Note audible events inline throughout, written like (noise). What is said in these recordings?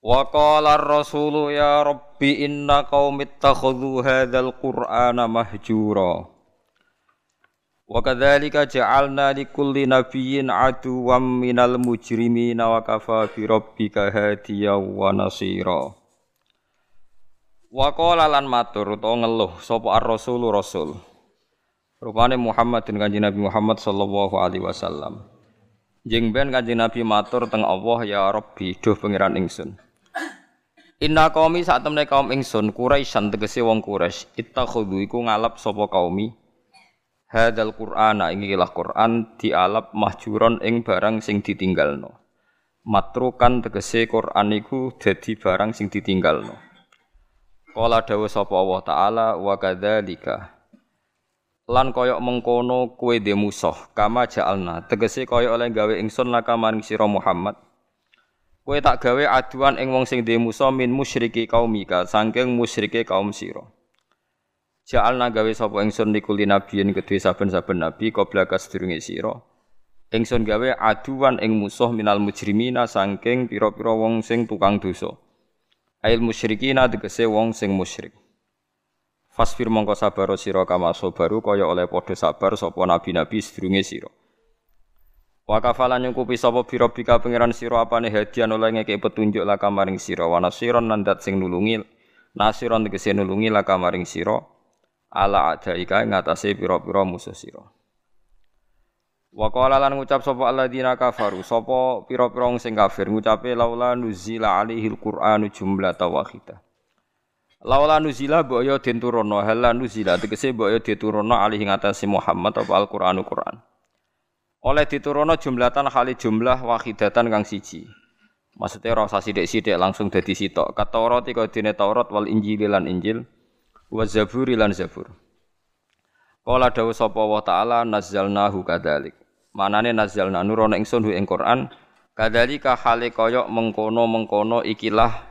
Wa qala ar-rasulu ya rabbi inna qaumi ittakhadhu hadzal qur'ana mahjura. Wa kadzalika ja'alna likulli nabiyyin aduwwan minal mujrimina wa kafa bi rabbika hadiyan wa nasira. Wa qala lan matur utawa ngeluh sapa ar-rasulu rasul. Rupane Muhammad dan kanjeng Nabi Muhammad sallallahu alaihi wasallam. Jeng ben kanjeng Nabi matur teng Allah ya Rabbi duh pangeran ingsun. Inna qaumi saat temne kaum ingsun Quraisyan tegese wong Quraisy ittakhudhu iku ngalap sapa kaumi? Hadzal qur'ana ing ilah Qur'an dialap mahjuron ing barang sing ditinggalno. Matrukan tegese Qur'an iku dadi barang sing ditinggalno. Kala dawuh sapa Allah taala wa kadzalika. Lan koyok mengkono kue de musuh kama ja'alna. Tegese koyok oleh gawe ingsun laka maring sira Muhammad Kowe tak gawe aduan ing wong sing duwe musa min musyriki kaumika saking musyrike kaum sira. Ja'alna gawe sapa ingsun nikuli nabiyin kedue saben-saben nabi qabla kasedurunge sira. Ingsun gawe aduan ing musuh minal mujrimina saking pira-pira wong sing tukang dosa. Ail musyrikina tegese wong sing musyrik. Fasfir mongko sabar sira kama sabaru kaya oleh padha sabar sapa nabi-nabi sedurunge sira. Wa kafalan nyukupi sapa biro bika pangeran sira apane hadiah oleh ngeke petunjuk laka maring sira wa nasiron nandat sing nulungi nasiron tegese nulungi laka maring sira ala adaika ngatasé pira-pira musuh sira. Wa qala lan ngucap sapa alladzina kafaru sapa pira-pira sing kafir ngucape laula nuzila alaihil qur'anu jumlatan wahidah. Laula nuzila mbok yo den turunno hala nuzila tegese mbok yo diturunno alaihi ngatasi Muhammad apa Al-Qur'anu Qur'an. Oleh diturono jumlatan kali jumlah wahidatan kang siji. Maksudnya rasa sidik-sidik langsung dadi sitok. Kata Taurat iku dene Taurat wal Injil lan Injil wa Zabur lan Zabur. Kala dawuh sapa wa taala nazzalnahu kadzalik. Manane nazzalna nurono ingsun hu ing Quran kadzalika hale kaya mengkono-mengkono ikilah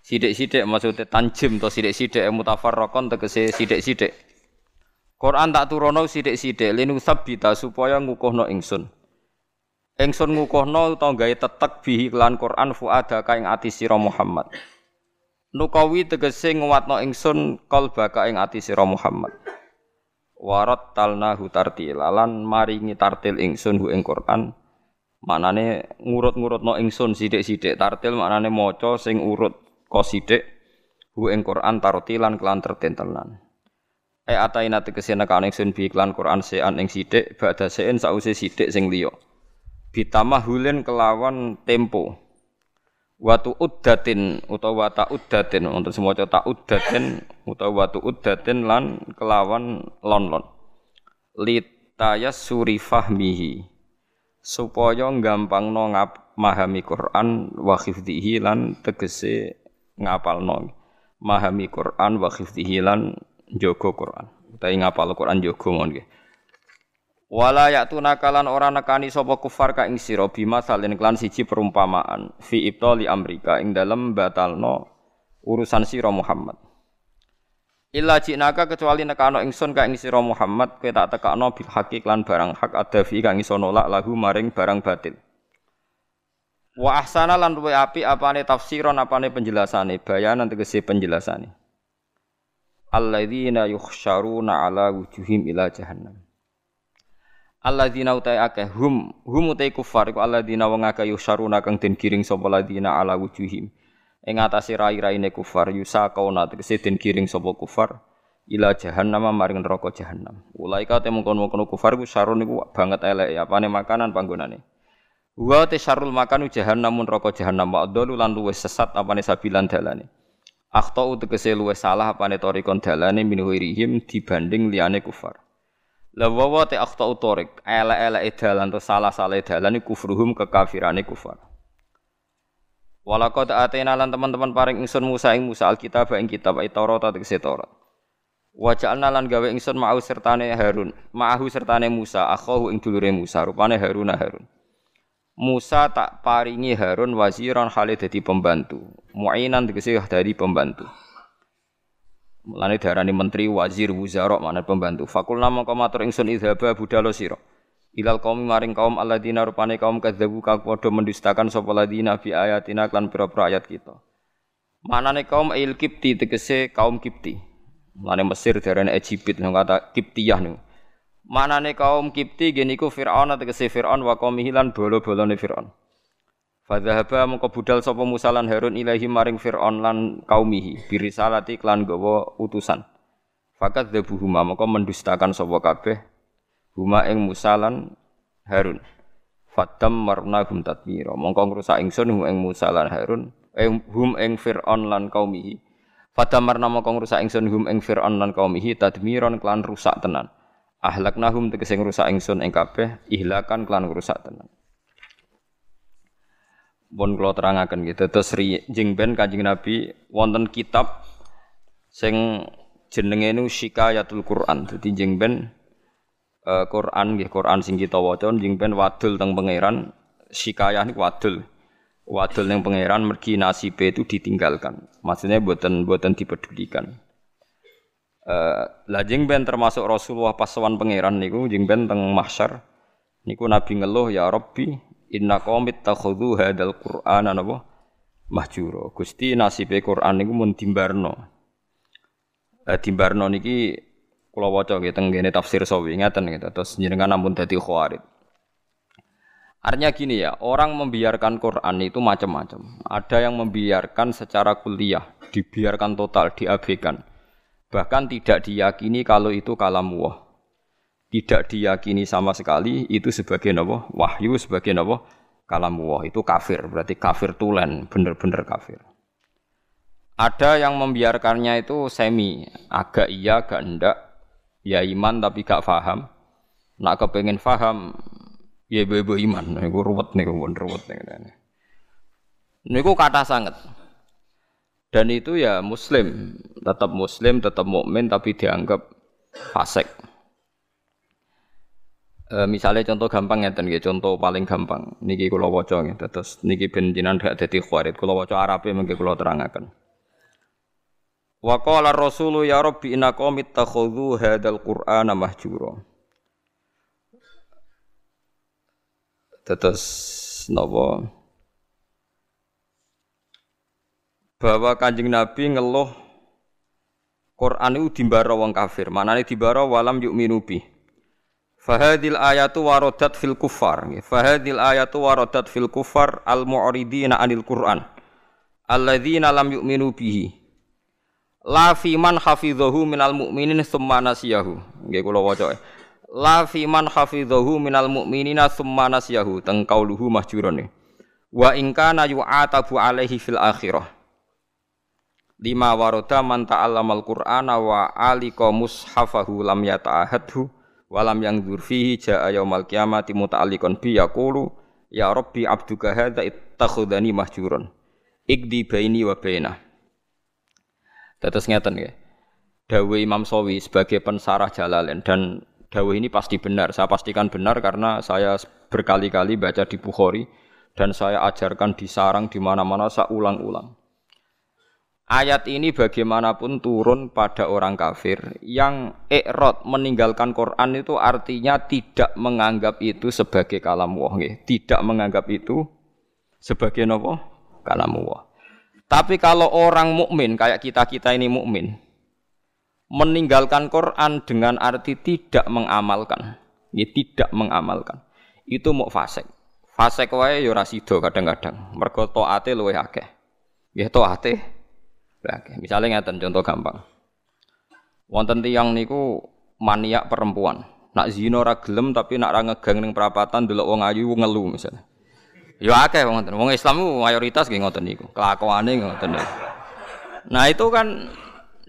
sidik-sidik maksudnya tanjim to sidik-sidik mutafarraqon tegese sidik-sidik. Quran tak turono sithik-sithik linu sabita supaya ngukuhno ingsun. Ingsun ngukuhno utawa gawe tetek bihi lan Quran fuada ka ing ati sira Muhammad. Nukawi tegese nguwatno ingsun qalbaka ing ati sira Muhammad. Warat talnahu tartila lan maringi tartil ingsun hu ing Quran. Manane ngurut-ngurutno ingsun sithik-sithik tartil manane maca sing urut ko sithik hu ing Quran tartilan kelan tertentelan. E ataina tegese nekane ingsun bi iklan Quran sean ing sithik badha sein sause sithik sing liya. Bitamahulin kelawan tempo. Watu uddatin utawa ta uddatin untuk semua ta uddatin utawa watu uddatin lan kelawan lon-lon. Litayas suri fahmihi. Supaya gampangno ngap mahami Quran wa hifdhihi lan tegese ngapalno. Mahami Quran wa hifdhihi lan njogo Quran. Utawi ngapal Quran njogo mon nggih. Wala ya'tuna kalan ora nekani sapa kufar ka ing sira bima salin klan siji perumpamaan fi ibtali amrika ing dalem batalno urusan sira Muhammad. Illa jinaka kecuali nekano ingsun ka ing sira Muhammad kowe tak tekakno bil haqi lan barang hak ada fi kang iso nolak lahu maring barang batil. Wa ahsana lan api apane tafsiron apane penjelasane bayanan tegese penjelasane alladzina yukhsyaruna ala wujuhim ila jahannam. Alladzina utai akeh hum hum utai kufar iku alladzina wong akeh yukhsyaruna kang den giring sapa alladzina ala wujuhim. Ing atase rai-raine kufar yusaqauna tegese den giring sapa kufar ila jahannam maring neraka jahannam. Ulaika te mungkon-mungkon kufar ku sarun niku banget elek apane makanan panggonane. Wa te syarul makanu jahannam neraka jahannam wa lan luwes sesat apane sabilan dalane Akhtau tegese luwih salah apane torikon dalane min wirihim dibanding liyane kufar. La wawa te akhtau torik, elek-eleke dalan to salah-salah dalan kufruhum kekafirane kufar. Walaqad atena lan teman-teman paring ingsun Musa ing Musa alkitab ing kitab ay Taurat tegese Taurat. Wa ja'alna lan gawe ingsun ma'u sertane Harun, ma'ahu sertane Musa, akhahu ing dulure Musa, rupane Harun Harun. Musa tak paringi Harun waziran hale dadi pembantu. Mu'inan tegese dari pembantu. Mulane darani menteri, wazir, wuzara mana pembantu. Fakul nama matur ingsun idhaba budalo sira ilal kaum maring kaum alladzina rupane kaum kadzabu kang padha mendustakan sapa ladina fi ayatina klan pira-pira ayat kita. Manane kaum il kipti tegese kaum kipti. Mane Mesir darane Egypt nang kata Kiptiyah niku. Manane kaum kipti geniku Firaun tegese Firaun wa kaum hilan bolo-bolone Firaun. Fadzahaba mengko budal sapa Musa lan Harun ilahi maring Firaun lan kaumihi birisalati klan gawa utusan. Fakat dzabuhuma mengko mendustakan sapa kabeh huma ing Musa lan Harun. Fatam marna hum tatmira. Mongko ngrusak ingsun hum ing Musa lan Harun, eh, hum ing Fir'aun lan kaumihi. Fatam marna mongko ngrusak ingsun hum ing Fir'aun lan kaumihi tadmiron klan rusak tenan. Ahlaknahum tegese ngrusak ingsun ing kabeh, ihlakan klan rusak tenan. Bon kula terangaken gitu. Terus jeng ben Kanjeng Nabi wonten kitab sing jenenge nu Shikayatul Quran. Dadi jeng ben uh, Quran nggih Quran sing kita waca njing ben wadul teng pangeran sikayah niku wadul. Wadul ning pangeran mergi nasibe itu ditinggalkan. Maksudnya buatan buatan dipedulikan. Uh, lajeng ben termasuk Rasulullah pas pangeran niku jing ben teng mahsyar niku Nabi ngeluh ya Rabbi inna qaumit takhudhu hadzal Qur'ana napa mahjura. Gusti nasibe Quran niku mun dimbarno. Uh, dimbarno niki Kula waca nggih teng ngene tafsir sawi ngaten gitu. Terus jenengan ampun dadi khawarid. Artinya gini ya, orang membiarkan Quran itu macam-macam. Ada yang membiarkan secara kuliah, dibiarkan total, diabaikan. Bahkan tidak diyakini kalau itu kalam wah. Tidak diyakini sama sekali itu sebagai nawa wahyu sebagai kalam wah itu kafir berarti kafir tulen bener-bener kafir. Ada yang membiarkannya itu semi agak iya agak enggak ya iman tapi gak faham. Nak kepengen faham, ya ibu iman. Niku ruwet niku pun ruwet niku. Niku kata sangat. Dan itu ya muslim, tetap muslim, tetap mukmin tapi dianggap fasik. E, misalnya contoh gampang ya, nggih, contoh paling gampang. Niki kula waca nggih, terus niki ben jinan gak dadi khawarit. Kula waca Arabe mengke kula terangaken. Wa qala Rasulu ya Rabbi inna qaumi takhudhu hadzal Qur'ana mahjura. Tetes napa bahwa Kanjeng Nabi ngeluh Quran itu dimbara wong kafir. Manane dimbara walam yu'minu bi. Fahadil ayatu waradat fil kufar. Fahadil ayatu waradat fil kufar al mu'ridina anil Qur'an. Alladzina lam yu'minu bihi La fi man hafidhahu minal mu'minin tsumma nasiyahu. Nggih kula waca. La fi man hafidhahu minal mu'minina tsumma nasiyahu. Teng kauluhu. Wa in kana yu'atabu alaihi fil akhirah. Lima waroda man ta'allamal Qur'ana wa alika mushafahu lam yata'ahadhu wa lam yangdur fihi ja'a yaumal qiyamati muta'alliqan bi yaqulu ya rabbi abduka hadza ittakhudhani mahjuron. Ikdi baini wa bainah. Tetes ngeten ya. Dawe Imam Sawi sebagai pensarah Jalalain dan dawe ini pasti benar. Saya pastikan benar karena saya berkali-kali baca di Bukhari dan saya ajarkan di sarang di mana-mana saya ulang-ulang. Ayat ini bagaimanapun turun pada orang kafir yang ikrot meninggalkan Quran itu artinya tidak menganggap itu sebagai kalam wah, tidak menganggap itu sebagai nopo kalam wah. Tapi kalau orang mukmin kayak kita-kita ini mukmin, meninggalkan Quran dengan arti tidak mengamalkan, ya tidak mengamalkan. Itu mau fasik. Fasik wae ya ora kadang-kadang. Mergo taate luwih akeh. Ya taate akeh. Misale ngeten contoh gampang. Wonten tiyang niku maniak perempuan. Nak zina ora gelem tapi nak ra ngegang ning perapatan delok wong ayu ngelu misalnya. Ya akeh wong ngoten. Wong Islam mayoritas nggih ngoten niku. Kelakuane ngoten niku. Nah itu kan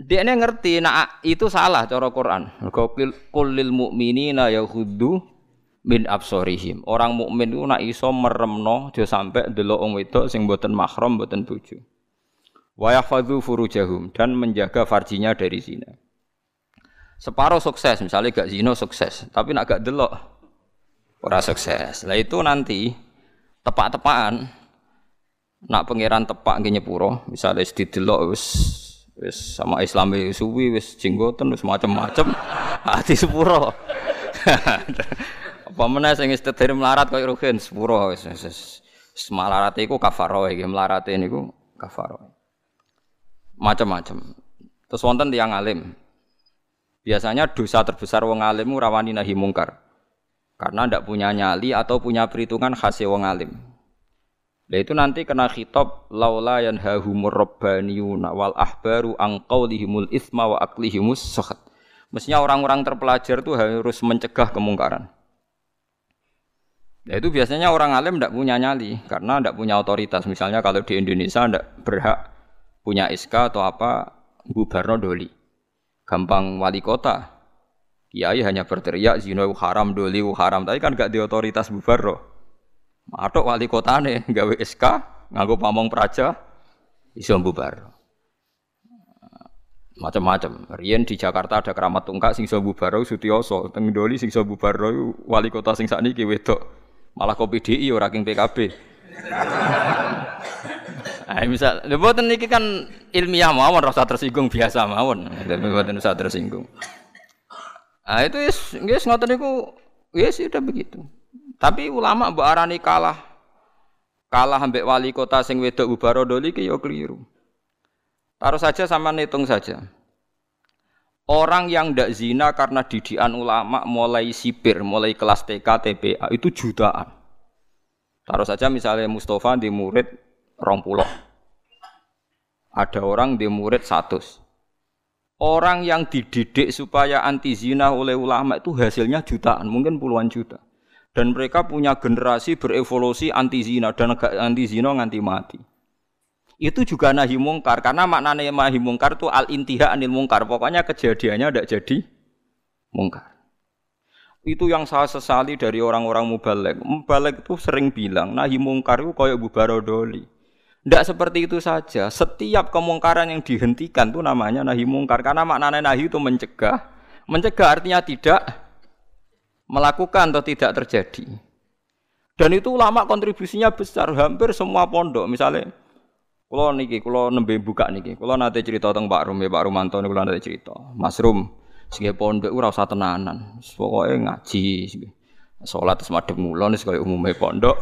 dia ini ngerti nah itu salah cara Quran. Mergo kulil mukminina yaghuddu min absorihim. Orang mukmin itu nak iso meremno aja sampai delok wong wedok sing mboten mahram mboten bojo. Wa yahfadzu furujahum dan menjaga farjinya dari zina. Separuh sukses, misalnya gak zina sukses, tapi nak gak delok ora sukses. Lah itu nanti tepak-tepakan nak pangeran tepak nggih nyepuro, misalnya didelok wis wis sama Islam suwi wis jenggoten wis macam-macam hati (laughs) sepuro. (laughs) Apa meneh sing wis tetir melarat koyo rugen sepuro wis wis melarat iku kafaro iki melarat niku kafaro. Macam-macam. Terus wonten tiyang alim. Biasanya dosa terbesar wong alim rawani nahi mungkar. Karena ndak punya nyali atau punya perhitungan khas wong alim. Nah itu nanti kena khitab laula yanhahumur rabbaniyuna wal ahbaru an qaulihimul isma wa aklihimus sakhat. Mestinya orang-orang terpelajar itu harus mencegah kemungkaran. Nah itu biasanya orang alim tidak punya nyali karena tidak punya otoritas. Misalnya kalau di Indonesia tidak berhak punya SK atau apa bubarno doli. Gampang wali kota. Kiai hanya berteriak zina haram doli haram tapi kan gak di otoritas bubarno. Matok wali kotane (laughs) gawe SK nganggo pamong praja iso bubar. Macam-macam. Riyen di Jakarta ada keramat tungkak sing iso bubar Sutioso, teng Doli sing iso bubar wali kota sing sakniki wedok. Malah kopi DI ora PKB. (laughs) Nah, misal, mboten niki kan ilmiah mawon rasa tersinggung biasa mawon. Mboten usah tersinggung. Ah itu wis nggih ngoten niku wis sudah begitu. Tapi ulama mbok arani kalah kalah ambek wali kota sing wedok Ubarodoli ki yo keliru. Taruh saja sama hitung saja. Orang yang ndak zina karena didikan ulama mulai sipir, mulai kelas TK, TPA itu jutaan. Taruh saja misalnya Mustafa di murid rompuloh. Ada orang di murid satu. Orang yang dididik supaya anti zina oleh ulama itu hasilnya jutaan, mungkin puluhan juta dan mereka punya generasi berevolusi anti zina dan anti zina nganti mati. Itu juga nahi mungkar karena maknanya nahi mungkar itu al intiha anil mungkar. Pokoknya kejadiannya tidak jadi mungkar. Itu yang saya sesali dari orang-orang mubalek. Mubalek itu sering bilang nahi mungkar itu kayak bubarodoli. Tidak seperti itu saja. Setiap kemungkaran yang dihentikan itu namanya nahi mungkar. Karena maknanya nahi itu mencegah. Mencegah artinya tidak melakukan atau tidak terjadi. Dan itu ulama kontribusinya besar, hampir semua pondok. Misalnya, kalau niki, kalau nembe buka niki, kalau nanti cerita tentang Pak Rum, ya Pak Rumanto nih kalau nanti cerita, Mas Rum, sebagai pondok ura usah tenanan, pokoknya ngaji, sholat semadep mulon, sebagai umumnya pondok,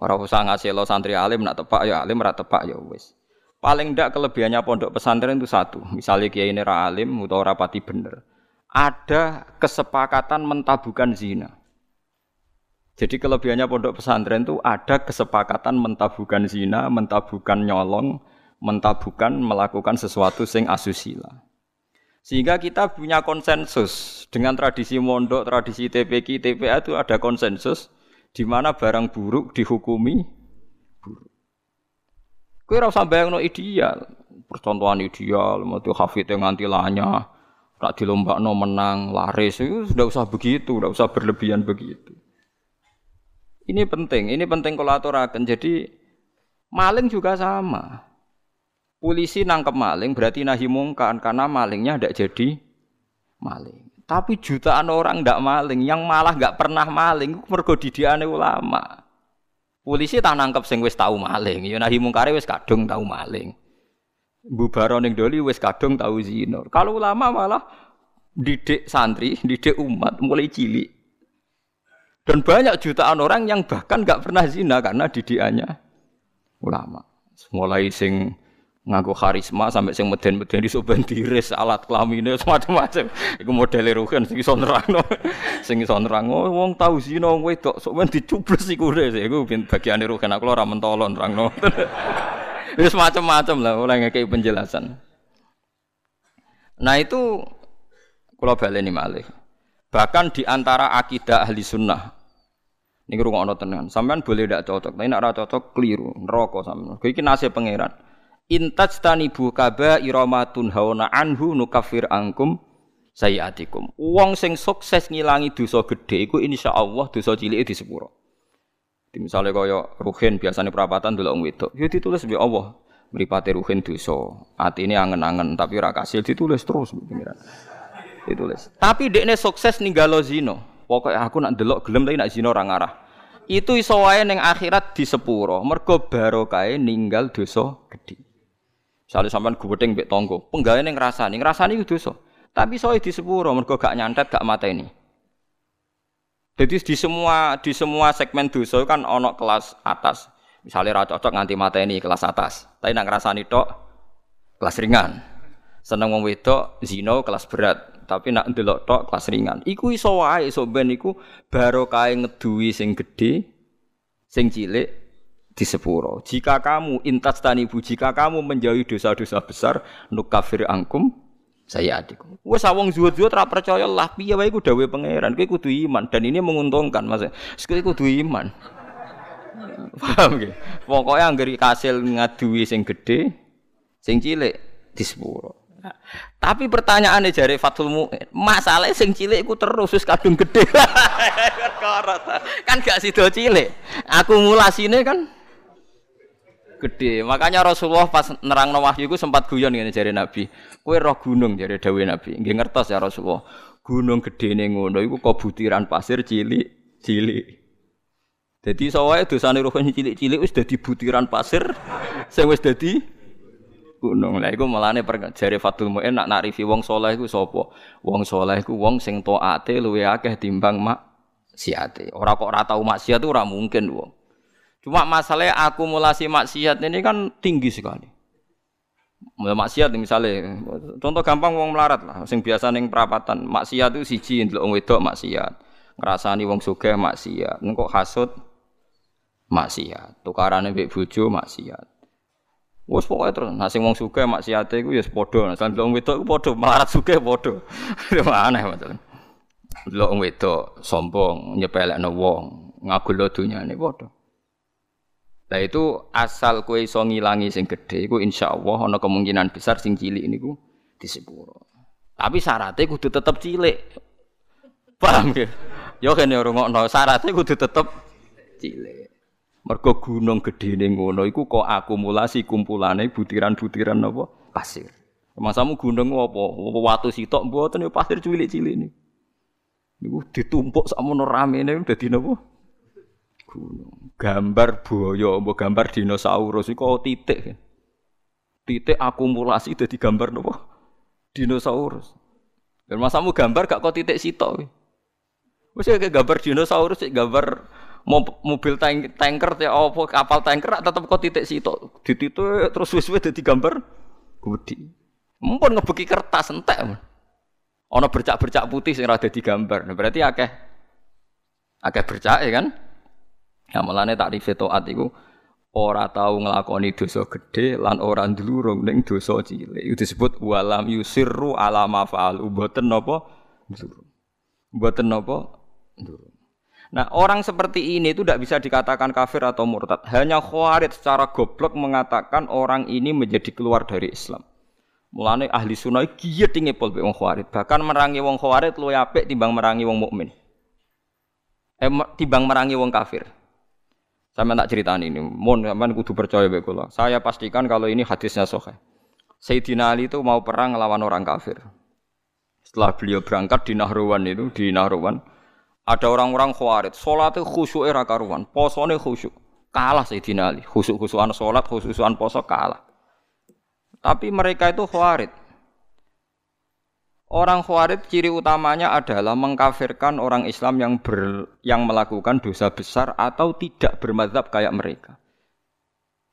orang usah ngasih lo santri alim, nak tepak ya alim, rak tepak ya wes. Paling ndak kelebihannya pondok pesantren itu satu, misalnya kiai ini alim, atau rapati bener ada kesepakatan mentabukan zina. Jadi kelebihannya pondok pesantren itu ada kesepakatan mentabukan zina, mentabukan nyolong, mentabukan melakukan sesuatu sing asusila. Sehingga kita punya konsensus dengan tradisi mondok, tradisi TPK, TPA itu ada konsensus di mana barang buruk dihukumi buruk. Kue rasa bayang no ideal, percontohan ideal, mau hafid yang nganti lanya, Rak no menang, laris itu sudah usah begitu, sudah usah berlebihan begitu. Ini penting, ini penting kolaborakan. Jadi maling juga sama. Polisi nangkep maling berarti nahi mungkar karena malingnya tidak jadi maling. Tapi jutaan orang tidak maling, yang malah nggak pernah maling, mergo didiane ulama. Polisi tak nangkep sing wis tahu maling, ya nahi mungkare wis kadung tahu maling. Bubaro ning doli wis kadung tahu zina. Kalau ulama malah didik santri, didik umat mulai cilik. Dan banyak jutaan orang yang bahkan nggak pernah zina karena didikannya ulama. Mulai sing ngaku karisma sampai sing meden-meden iso ben diris alat kelamine (laughs) semacam-macam. Iku modele rugen sing iso nerangno. (laughs) sing iso nerangno wong tau zina wedok sok men dicubles iku iku bagiane rugen aku ora mentolon nerangno. (laughs) Wis macam-macam lah mulai ngekei penjelasan. Nah itu kalau baleni malih. Bahkan di antara akidah ahli sunnah ini ono tenan. Sampean boleh tidak cocok, tapi nak cocok keliru, neraka sampean. Iki nasib pangeran. Intaj tani kaba iramatun hauna anhu nukafir angkum sayiatikum. Wong sing sukses ngilangi dosa gedhe iku insyaallah dosa disepuro. Di misalnya kaya ruhin biasanya perapatan dulu wong wedok, ya ditulis bi Allah mripate ruhin dosa. ini angen-angen tapi ora kasil ditulis terus pengiran. Ditulis. Tapi dekne sukses ninggalo zina. Pokoke aku nak delok gelem tapi nak zina ora ngarah. Itu iso wae ning akhirat di sepuro. Mergo barokahe ninggal dosa gedhe. Misalnya sampean gubedeng mbek tangga, penggawe ning ngrasani, ngrasani iku dosa. Tapi soe di sepuro mergo gak nyantet gak mateni. Jadi di semua di semua segmen dosa kan ono kelas atas. Misalnya ra cocok nganti mata ini kelas atas. Tapi nak ngrasani tok kelas ringan. Seneng wong wedok zino kelas berat. Tapi nak ndelok tok kelas ringan. Iku iso wae iso ben iku barokah ngeduwi sing gedhe sing cilik di sepuro. Jika kamu intas tanibu, jika kamu menjauhi dosa-dosa besar, nukafir angkum saya adik. Wes awong zuwut-zuwut ora percaya lah piye wae iku pangeran. Kowe kudu iman dan ini menguntungkan Mas. Kowe kudu iman. (laughs) Paham nggih? Pokoke anggere kasil ngaduwi sing gedhe, sing cilik di sepuro. Tapi pertanyaannya jari Fathul Mu'in, masalahnya sing cilik iku terus wis kadung gede. (laughs) kan gak sido cilik. Akumulasine kan gede. Makanya Rasulullah pas nerang wahyu itu sempat guyon ngene jari Nabi. Kue roh gunung jari Dawe Nabi. Nggih ngertos ya Rasulullah. Gunung gede ning ngono iku kok butiran pasir cilik, cilik. Jadi sawae dosane roh cilik-cilik wis dadi butiran pasir sing wis dadi gunung. Lah iku melane jare Fatul Muin nak narifi wong saleh iku sapa? Wong saleh iku wong sing taate luwe akeh timbang mak siate. Ora kok ora tau maksiat ora mungkin wong. Cuma masalahnya akumulasi maksiat ini kan tinggi sekali. Maksiat misalnya, contoh gampang wong melarat lah, sing biasa neng perapatan, maksiat itu siji ndelok wong wedok maksiat, ngrasani wong sugih maksiat, engko hasud maksiat, tukarane mbek bojo maksiat. Wes pokoke terus, sing wong sugih maksiate iku ya padha, nah wong wedok iku padha, melarat sugih padha. (laughs) Aneh masalah. Delok wong wedok sombong, nyepelekno wong, ngagul dunyane padha. Nah itu asal kue iso ngilangi sing gede, iku insya Allah ana kemungkinan besar sing cilik niku disepuro. Tapi syaratnya kudu tetep cilik. Paham ya? Yo kene rungokno syaratnya kudu tetep cilik. Mergo gunung ning ngono iku kok akumulasi kumpulane butiran-butiran apa pasir. Masamu gunung apa? Watu sitok mboten ya pasir cilik-cilik niku. Niku ditumpuk sakmono ramene dadi napa? Gunung. Gambar buaya, mbok gambar dinosaurus iku titik. Titik akumulasi dadi gambar nopo? Dinosaurus. Dan masamu gambar gak kok titik sitok. Wis kayak gambar dinosaurus, gambar mobil tank, tanker ya apa kapal tanker tetep kok titik sitok. Dititik terus wis-wis dadi gambar gede. Mumpun ngebeki kertas entek. Ana bercak-bercak putih sing ora dadi gambar. Nah, berarti akeh akeh bercak ya kan? Ya mulane takrif taat iku ora tau nglakoni dosa gedhe lan ora ndlurung ning dosa cilik. Itu disebut walam yusirru ala ma fa'al. Mboten napa ndlurung. Mboten napa. Nah orang seperti ini itu tidak bisa dikatakan kafir atau murtad. Hanya khawarid secara goblok mengatakan orang ini menjadi keluar dari Islam. Mulane ahli sunnah giat tinggi pol wong khawarid. Bahkan merangi wong khawarid luwih apik timbang merangi wong mukmin. Eh timbang merangi wong kafir. Saya tak cerita ini, mohon sampean kudu percaya bae kula. Saya pastikan kalau ini hadisnya sahih. Sayyidina Ali itu mau perang melawan orang kafir. Setelah beliau berangkat di Nahrawan itu, di Nahrawan, ada orang-orang khawarid, sholatnya khusyuk era karuan, posone khusyuk. Kalah Sayyidina Ali, khusyuk-khusyukan sholat, khusyukan poso kalah. Tapi mereka itu khawarid. Orang Khawarij ciri utamanya adalah mengkafirkan orang Islam yang ber, yang melakukan dosa besar atau tidak bermadhab kayak mereka.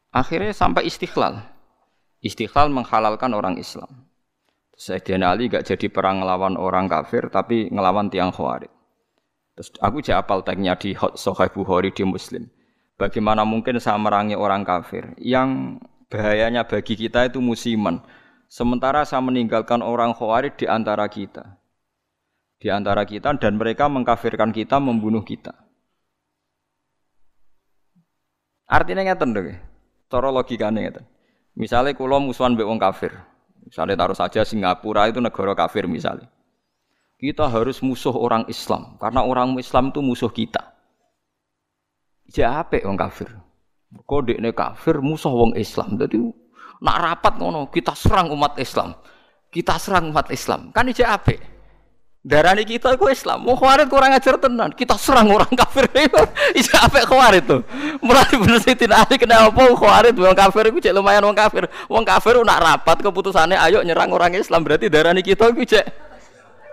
Akhirnya sampai istiqlal. Istiqlal menghalalkan orang Islam. Sayyidina Ali gak jadi perang ngelawan orang kafir tapi ngelawan tiang Khawarij. Terus aku jadi apal tagnya di Sahih Bukhari di Muslim. Bagaimana mungkin saya merangi orang kafir yang bahayanya bagi kita itu musiman Sementara saya meninggalkan orang khawarij di antara kita. Di antara kita dan mereka mengkafirkan kita, membunuh kita. Artinya ngeten lho. Cara logikane ngeten. Misalnya kulo musuhan mbek wong kafir. Misalnya taruh saja Singapura itu negara kafir misalnya. Kita harus musuh orang Islam karena orang Islam itu musuh kita. Apik wong kafir. Kode ini kafir musuh wong Islam. Jadi nak rapat ngono kita serang umat Islam. Kita serang umat Islam. Kan ija apik. Darani kita itu Islam. Mau khawarit kurang ajar tenan. Kita serang orang kafir. (laughs) Ija apik khawarit tuh. Mulai bener tidak ada kenapa khawarit wong kafir itu cek lumayan wong kafir. Wong kafir nak rapat keputusannya ayo nyerang orang Islam berarti darani kita itu cek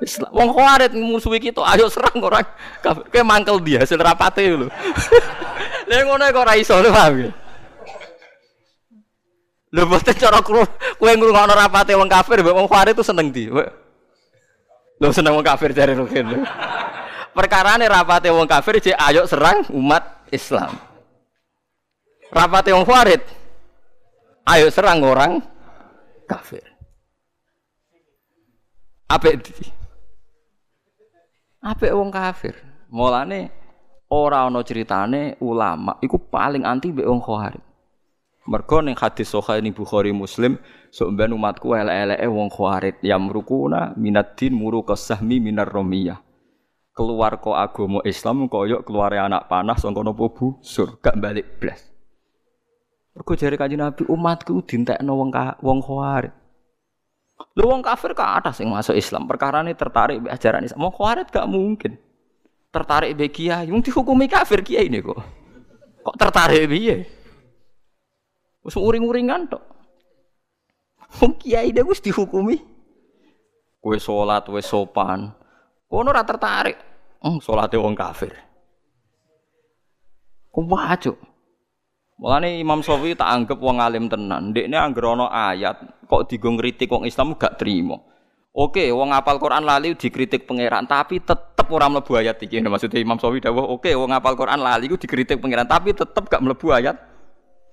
Islam. Wong khawarit musuhi kita, ayo serang orang kafir. Kayak mangkel dia hasil rapate lho. (laughs) Lha ngono kok ora iso, paham ya? Lho boten cara kowe ngrungokno rapate wong kafir, wong khawarit itu seneng di. Lho seneng wong kafir jare Rukin. Perkarane rapate wong kafir cek ayo serang umat Islam. Rapate wong khawarit ayo serang orang kafir. Apa itu? Apik wong kafir. Mulane ora ana ceritane ulama iku paling anti mbek wong khawarij. Mergo ning hadis sahih ning Bukhari Muslim, sok ben umatku elek-eleke wong khawarij yamrukuna minad din muru kasahmi minar romiyah. Keluar kok agama Islam koyok keluar anak panah sangka napa busur, gak balik blas. Mergo jare Kanjeng Nabi umatku dintekno wong wong khawarij. Lu wong kafir ke atas yang masuk Islam. Perkara ini tertarik be ajaran Islam. Mau khawarit gak mungkin. Tertarik be kiai, mung dihukumi kafir kiai ini kok. Kok tertarik piye? Wis uring-uringan tok. Wong kiai dia wis dihukumi. Kowe salat wis sopan. Kono ora tertarik. Hmm, salate wong kafir. Kok wajib. Mulane Imam Syafi'i tak anggap wong alim tenan. Ndekne anggere ana ayat kok digo ngritik wong Islam gak terima. Oke, wong apal Quran lali dikritik pangeran, tapi tetep ora mlebu ayat iki. Nah, maksudnya Imam Syafi'i dawuh, oke wong apal Quran lali ku dikritik pangeran, tapi tetep gak mlebu ayat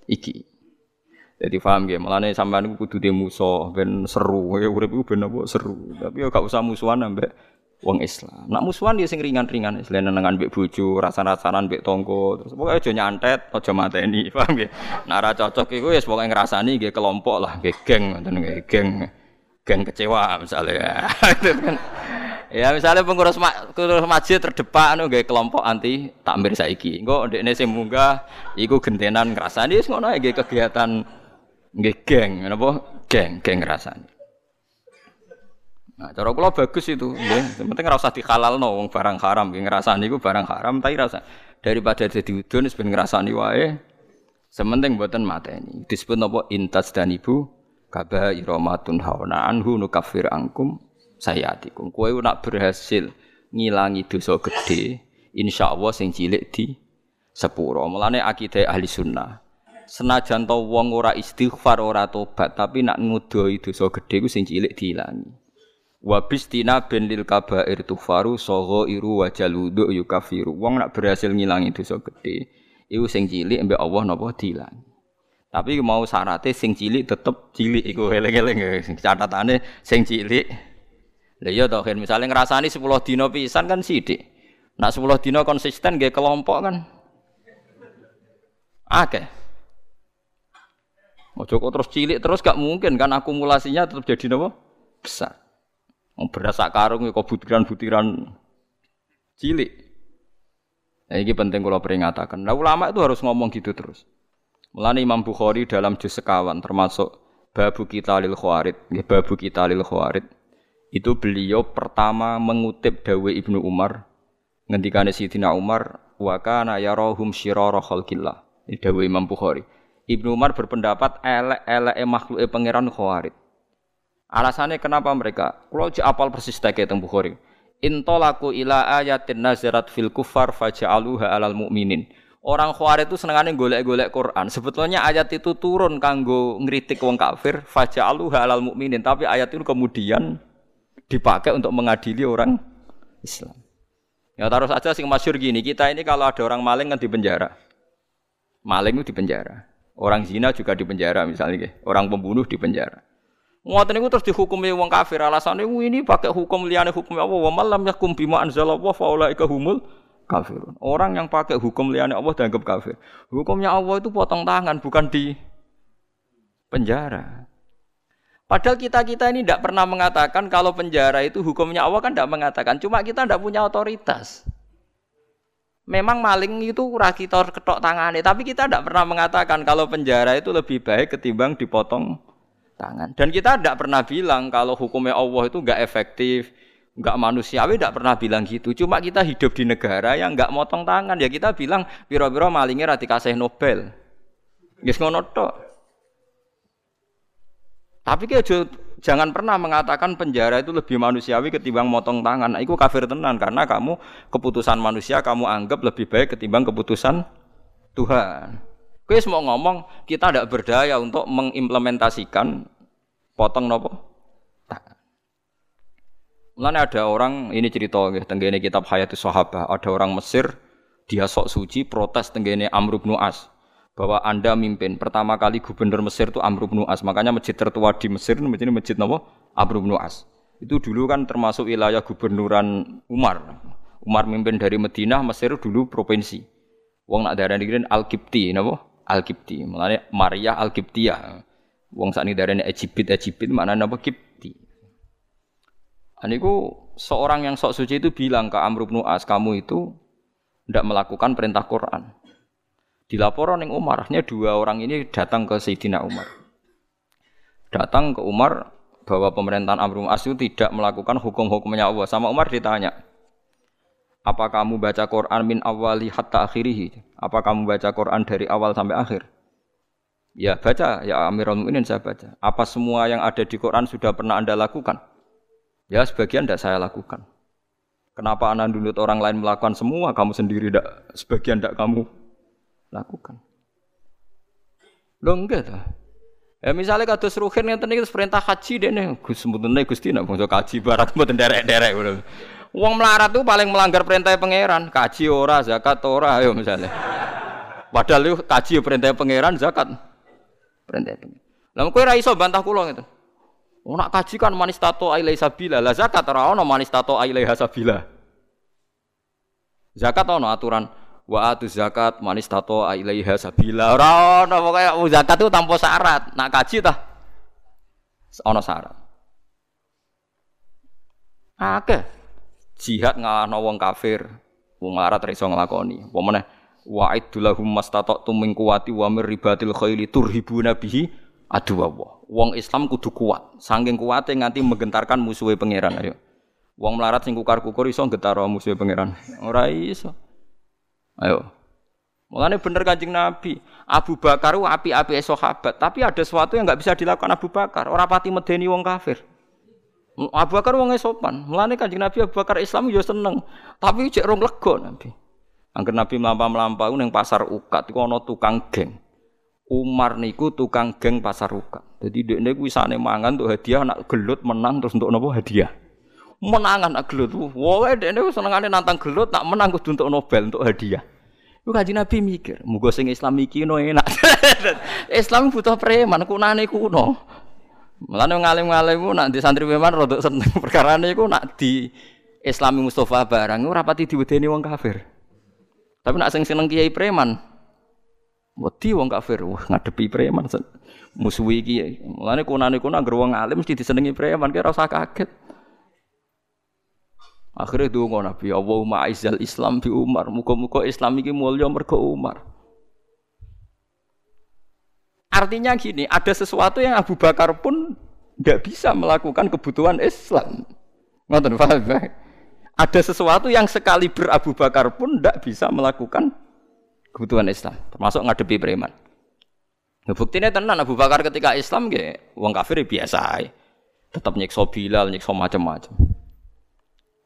iki. Jadi paham ya, mulane sampean kudu de musuh ben seru, ya urip ku ben apa seru. Tapi ya gak usah musuhan ambek wong Islam. Nak musuhan dia sing ringan-ringan, selain nengan mbek bojo, rasa-rasanan mbek tonggo, terus pokoke aja nyantet, aja mateni, (laughs) paham. Nak ora cocok iku wis pokoke ngrasani nggih kelompok lah, geng nggih, geng geng kecewa misalnya. (laughs) Ya misalnya pengurus, ma pengurus masjid terdepan anu nggih kelompok anti takmir saiki. Engko ndekne sing munggah iku gentenan ngrasani wis ngono nggih kegiatan nggih geng, napa? Geng, geng ngrasani. Nah, cara kula bagus itu, nggih. Penting ora usah dihalalno wong barang haram, nggih ngrasani iku barang haram tapi rasa daripada jadi udun wis ben ngrasani wae. Sementing mboten mateni. Disebut napa intas dan ibu kaba iromatun hawana anhu nukafir angkum sayatikum. Kowe nak berhasil ngilangi dosa gede, insyaallah sing cilik di sepuro. Mulane akidah ahli sunnah. Senajan to wong ora istighfar ora tobat, tapi nak ngudoi dosa gede ku sing cilik diilangi. Wabistina bin lil kabair tufaru sogo iru wajaludu yukafiru. Wong nak berhasil ngilangi dosa gede, iku sing cilik mbek Allah napa dilang. Tapi mau syaratnya sing cilik tetep cilik iku eling-eling sing catatane sing cilik. Lah iya toh misalnya ngrasani 10 dina pisan kan sithik. Nak 10 dina konsisten nggih kelompok kan. Oke. Ojo kok terus cilik terus gak mungkin kan akumulasinya tetap jadi napa? Besar. Beras sak karung kok butiran-butiran cilik. Nah, ini penting kalau peringatakan. Nah, ulama itu harus ngomong gitu terus. Mulane Imam Bukhari dalam juz sekawan termasuk babu kita lil khawarid, ya, babu kita lil khawarid. Itu beliau pertama mengutip dawe Ibnu Umar ngendikane Sidina Umar wa kana yarahum syirara khalqillah. Dawe Imam Bukhari. Ibnu Umar berpendapat elek-eleke makhluke pangeran khawarid. Alasannya kenapa mereka? Kalau apal persis tak teng Bukhari. Intolaku ila ayatin nazarat fil kufar faja'aluha alal mu'minin. Orang khawarij itu senengane golek-golek Quran. Sebetulnya ayat itu turun kanggo ngritik wong kafir, faja'aluha alal mu'minin, tapi ayat itu kemudian dipakai untuk mengadili orang Islam. Ya taruh saja sing masyur gini, kita ini kalau ada orang maling kan di penjara. Maling itu di penjara. Orang zina juga di penjara misalnya, orang pembunuh di penjara. Ngoten niku terus dihukumi wong kafir alasane ini pakai hukum liyane hukum Allah wa malam yakum bima anzalallah fa ulaika humul kafirun. Orang yang pakai hukum liyane Allah dianggap kafir. Hukumnya Allah itu potong tangan bukan di penjara. Padahal kita-kita ini tidak pernah mengatakan kalau penjara itu hukumnya Allah kan tidak mengatakan. Cuma kita tidak punya otoritas. Memang maling itu kita ketok tangannya. Tapi kita tidak pernah mengatakan kalau penjara itu lebih baik ketimbang dipotong tangan. Dan kita tidak pernah bilang kalau hukumnya Allah itu nggak efektif, nggak manusiawi, tidak pernah bilang gitu. Cuma kita hidup di negara yang nggak motong tangan. Ya kita bilang biro-biro malingnya rati kasih Nobel. Gak ngono tapi kita jangan pernah mengatakan penjara itu lebih manusiawi ketimbang motong tangan. Nah, itu kafir tenan karena kamu keputusan manusia kamu anggap lebih baik ketimbang keputusan Tuhan. Kue semua ngomong kita tidak berdaya untuk mengimplementasikan potong nopo. Mulanya ada orang ini cerita ya, tenggene kitab Hayatus Sahabah, ada orang Mesir dia sok suci protes tenggene Amr bin As bahwa Anda mimpin. Pertama kali gubernur Mesir itu Amr bin As. Makanya masjid tertua di Mesir masjid masjid napa? Amr bin As. Itu dulu kan termasuk wilayah gubernuran Umar. Umar mimpin dari Madinah, Mesir dulu provinsi. Wong nak darani kira Al-Qibti napa? Al-Qibti. Mulane Maria Al-Qibtiyah. Wong sakniki darani Egypt Egypt mana napa Qibti. Aniku seorang yang sok suci itu bilang ke Amr bin As, kamu itu tidak melakukan perintah Quran. Dilaporan yang Umar, artinya dua orang ini datang ke Sayyidina Umar. Datang ke Umar bahwa pemerintahan Amr As itu tidak melakukan hukum-hukumnya Allah. Sama Umar ditanya, apa kamu baca Quran min awali hatta akhirihi? Apa kamu baca Quran dari awal sampai akhir? Ya baca, ya Amirul Mukminin saya baca. Apa semua yang ada di Quran sudah pernah Anda lakukan? Ya sebagian tidak saya lakukan. Kenapa Anda nundut orang lain melakukan semua, kamu sendiri tidak, sebagian tidak kamu lakukan. Lo enggak tuh. Ya misalnya kados ruhin ngeten iki perintah haji dene Gus mboten Gusti nak bangsa kaji barat (laughs) mboten derek-derek. Wong melarat tuh paling melanggar perintah pangeran, kaji ora, zakat ora (laughs) ayo misalnya. Padahal itu kaji perintah pangeran, zakat perintah pangeran. Lah kowe ora iso bantah kula ngeten. Oh nak kaji kan manis tato ailai sabila, lah zakat ora ono manis tato ailai hasabila. Zakat ono aturan wa atu zakat manis tato ilaiha sabila. Ora ono pokoke zakat itu tanpa syarat. Nak kaji tah ono syarat. Akeh. Jihad ngalahno wong kafir wong larat iso nglakoni. Apa meneh wa idulahum mastata'tum min quwati wa mir ribatil khaili turhibuna bihi adu wong Islam kudu kuat. Saking kuate nganti menggentarkan musuhe pangeran. Ayo. Wong melarat sing kukar-kukur iso getaro musuhe pangeran. Ora iso Ayo. Mulane bener Kanjeng Nabi. Abu Bakar api-api sahabat, tapi ada sesuatu yang nggak bisa dilakukan Abu Bakar. Orang pati medeni wong kafir. Abu Bakar wong sopan. Mulane Kanjeng Nabi Abu Bakar Islam yo seneng, tapi cek rong lego Nabi. Angger Nabi melampau-melampau ning pasar ukat iku ana tukang geng. Umar niku tukang geng pasar ukat. Jadi dia niku wisane mangan untuk hadiah nak gelut menang terus untuk nopo hadiah. Menangan nak gelut. Dia niku senengane nantang gelut nak menang kudu untuk Nobel untuk hadiah. Lu kaji Nabi mikir, muga sing Islam iki no enak. (laughs) Islam butuh preman, kunane kuno. Mulane ngalim-ngalim nak di santri preman rada seneng (laughs) perkara niku nak di Islami Mustafa barang ora pati diwedeni wong kafir. Tapi nak sing seneng kiai preman, wedi wong kafir, wah ngadepi preman musuhi iki. Mulane kunane kuno anggere wong alim mesti disenengi preman, kira usah kaget. Akhirnya donga Nabi, Allahumma aizal Islam bi Umar. Muka-muka Islam ini mulia mergo Umar. Artinya gini, ada sesuatu yang Abu Bakar pun tidak bisa melakukan kebutuhan Islam. Ngoten paham Ada sesuatu yang sekali ber Abu Bakar pun tidak bisa melakukan kebutuhan Islam, termasuk ngadepi preman. Nah, buktinya tenan Abu Bakar ketika Islam ge wong kafir ya biasa Tetap nyiksa Bilal, nyiksa macam-macam.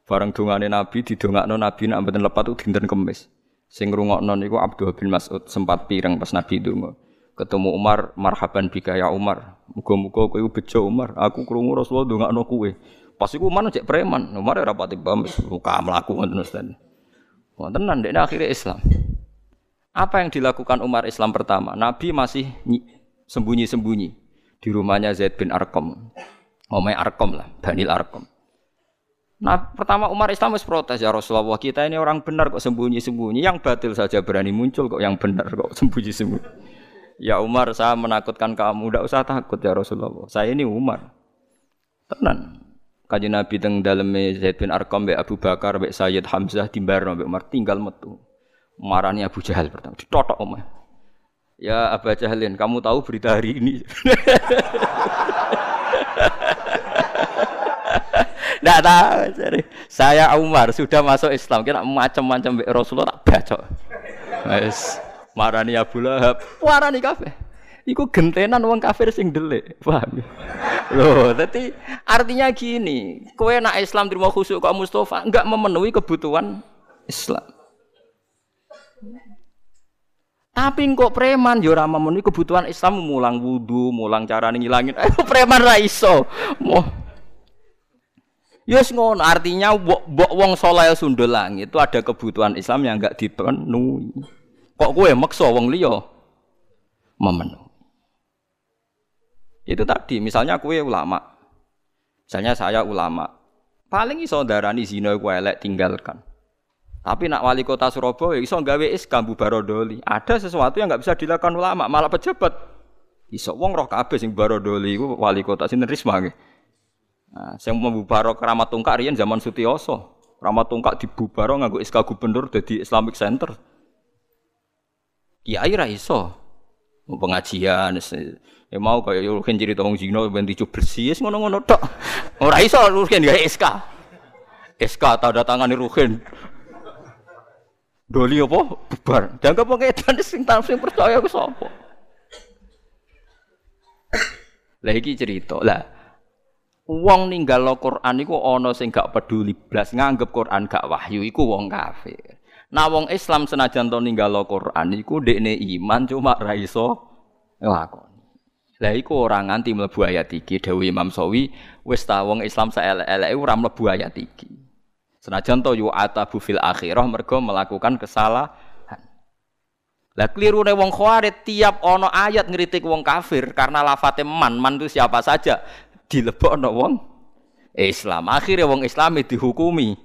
Barang dongane Nabi didongakno Nabi nak mboten lepat itu dinten kemis. Sing ngrungokno niku Abdul bin Mas'ud sempat pireng pas Nabi donga. Ketemu Umar, marhaban bika ya Umar. Muga-muga kowe bejo Umar. Aku krungu Rasulullah dongakno kowe. Pas iku Umar cek preman. Umar ora pati paham muka mlaku ngoten Ustaz. Wonten nang akhirnya Islam. Apa yang dilakukan Umar Islam pertama? Nabi masih sembunyi-sembunyi di rumahnya Zaid bin Arqam. Omai Arqam lah, Banil Arqam. Nah, pertama Umar Islam harus protes ya Rasulullah kita ini orang benar kok sembunyi-sembunyi, yang batil saja berani muncul kok yang benar kok sembunyi-sembunyi. Ya Umar, saya menakutkan kamu. Tidak usah takut ya Rasulullah. Saya ini Umar. Tenan. Kaji Nabi teng daleme Zaid bin Arqam be Abu Bakar be Sayyid Hamzah timbar be Umar tinggal metu. Marani Abu Jahal pertama ditotok Umar. Ya Abu Jahalin, kamu tahu berita hari ini? (laughs) Tidak tahu. Saya Umar sudah masuk Islam. Kira macam-macam Rasulullah tak baca. Wes marani Abu Lahab, warani kafir. Iku gentenan wong kafir sing delik, paham ya? Loh, dadi artinya gini, kowe nak Islam terima khusuk kok Mustafa enggak memenuhi kebutuhan Islam. Tapi kok preman yo ora memenuhi kebutuhan Islam mulang wudu, mulang cara ngilangin. Eh (laughs) preman ra iso. Yes ngono, artinya mbok wong soleh sundul langit itu ada kebutuhan Islam yang enggak dipenuhi. Kok kowe maksa wong liya memenuhi. Itu tadi, misalnya kue ulama. Misalnya saya ulama. Paling iso darani zina iku elek tinggalkan. Tapi nak wali kota Surabaya iso gawe iskambu barodoli. Ada sesuatu yang nggak bisa dilakukan ulama, malah pejabat. Iso wong roh kabeh sing barodoli iku wali kota sinten Risma nggih. Nah, sing membubaro keramat tungkak riyen zaman Sutioso. Keramat tungkak dibubaro nganggo SK gubernur dadi Islamic Center. Kiai ra iso. Pengajian ya mau kaya yo kan cerita wong zina ben dicu bersih ngono-ngono tok. Ora iso rugen ya SK. SK tanda tangan rugen. Doli apa bubar. Jangan kok edan sing sing percaya ku sapa. Lah iki cerita. Lah Wong ninggal Quran iku ana sing gak peduli blas nganggep Quran gak wahyu iku wong kafir. Nah wong Islam senajan to ninggal Quran iku ndekne iman cuma ra iso. Lah iku ora nganti mlebu ayat iki dawuh Imam Sawi wis ta wong Islam saelek-eleke ora mlebu ayat iki. Senajan to yu atabu fil akhirah mergo melakukan kesalahan. Lah klirune wong Khawarij tiap ana ayat ngritik wong kafir karena lafate man, man itu siapa saja dilebokno wong Islam. Akhirnya wong Islam dihukumi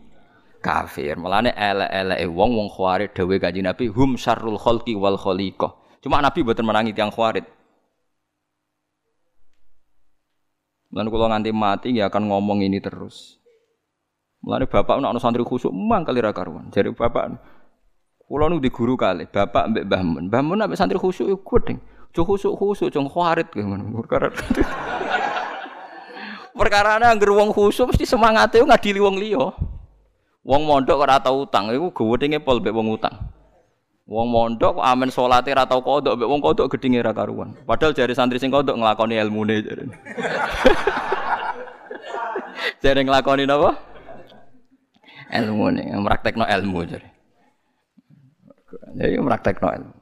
kafir. Mulane elek-eleke wong wong khawarij dawuh Kanjeng Nabi hum syarrul khalqi wal khaliqah. Cuma Nabi boten menangi tiang khawarij. Mulane kula nganti mati ya akan ngomong ini terus. Mulane bapak ana santri khusuk mang kali ra karuan. Jare bapak kula nu di guru kali, bapak mbek Mbah Mun. Mbah Mun santri khusuk yo gedeng. Jo khusuk-khusuk jong khawarij ngono. Perkara Perkara anggere wong khusuk mesti semangate ngadili wong liya. Wong mondok ora tau utang, iku gedenge pol mbek wong utang. Wong mondok kok amen salate ora tau kodok mbek wong kodok gedenge ra karuan. Padahal jari santri sing kodok nglakoni ilmune jare. (laughs) jare nglakoni napa? Ilmune, praktekno ilmu jare. Jadi praktekno ilmu.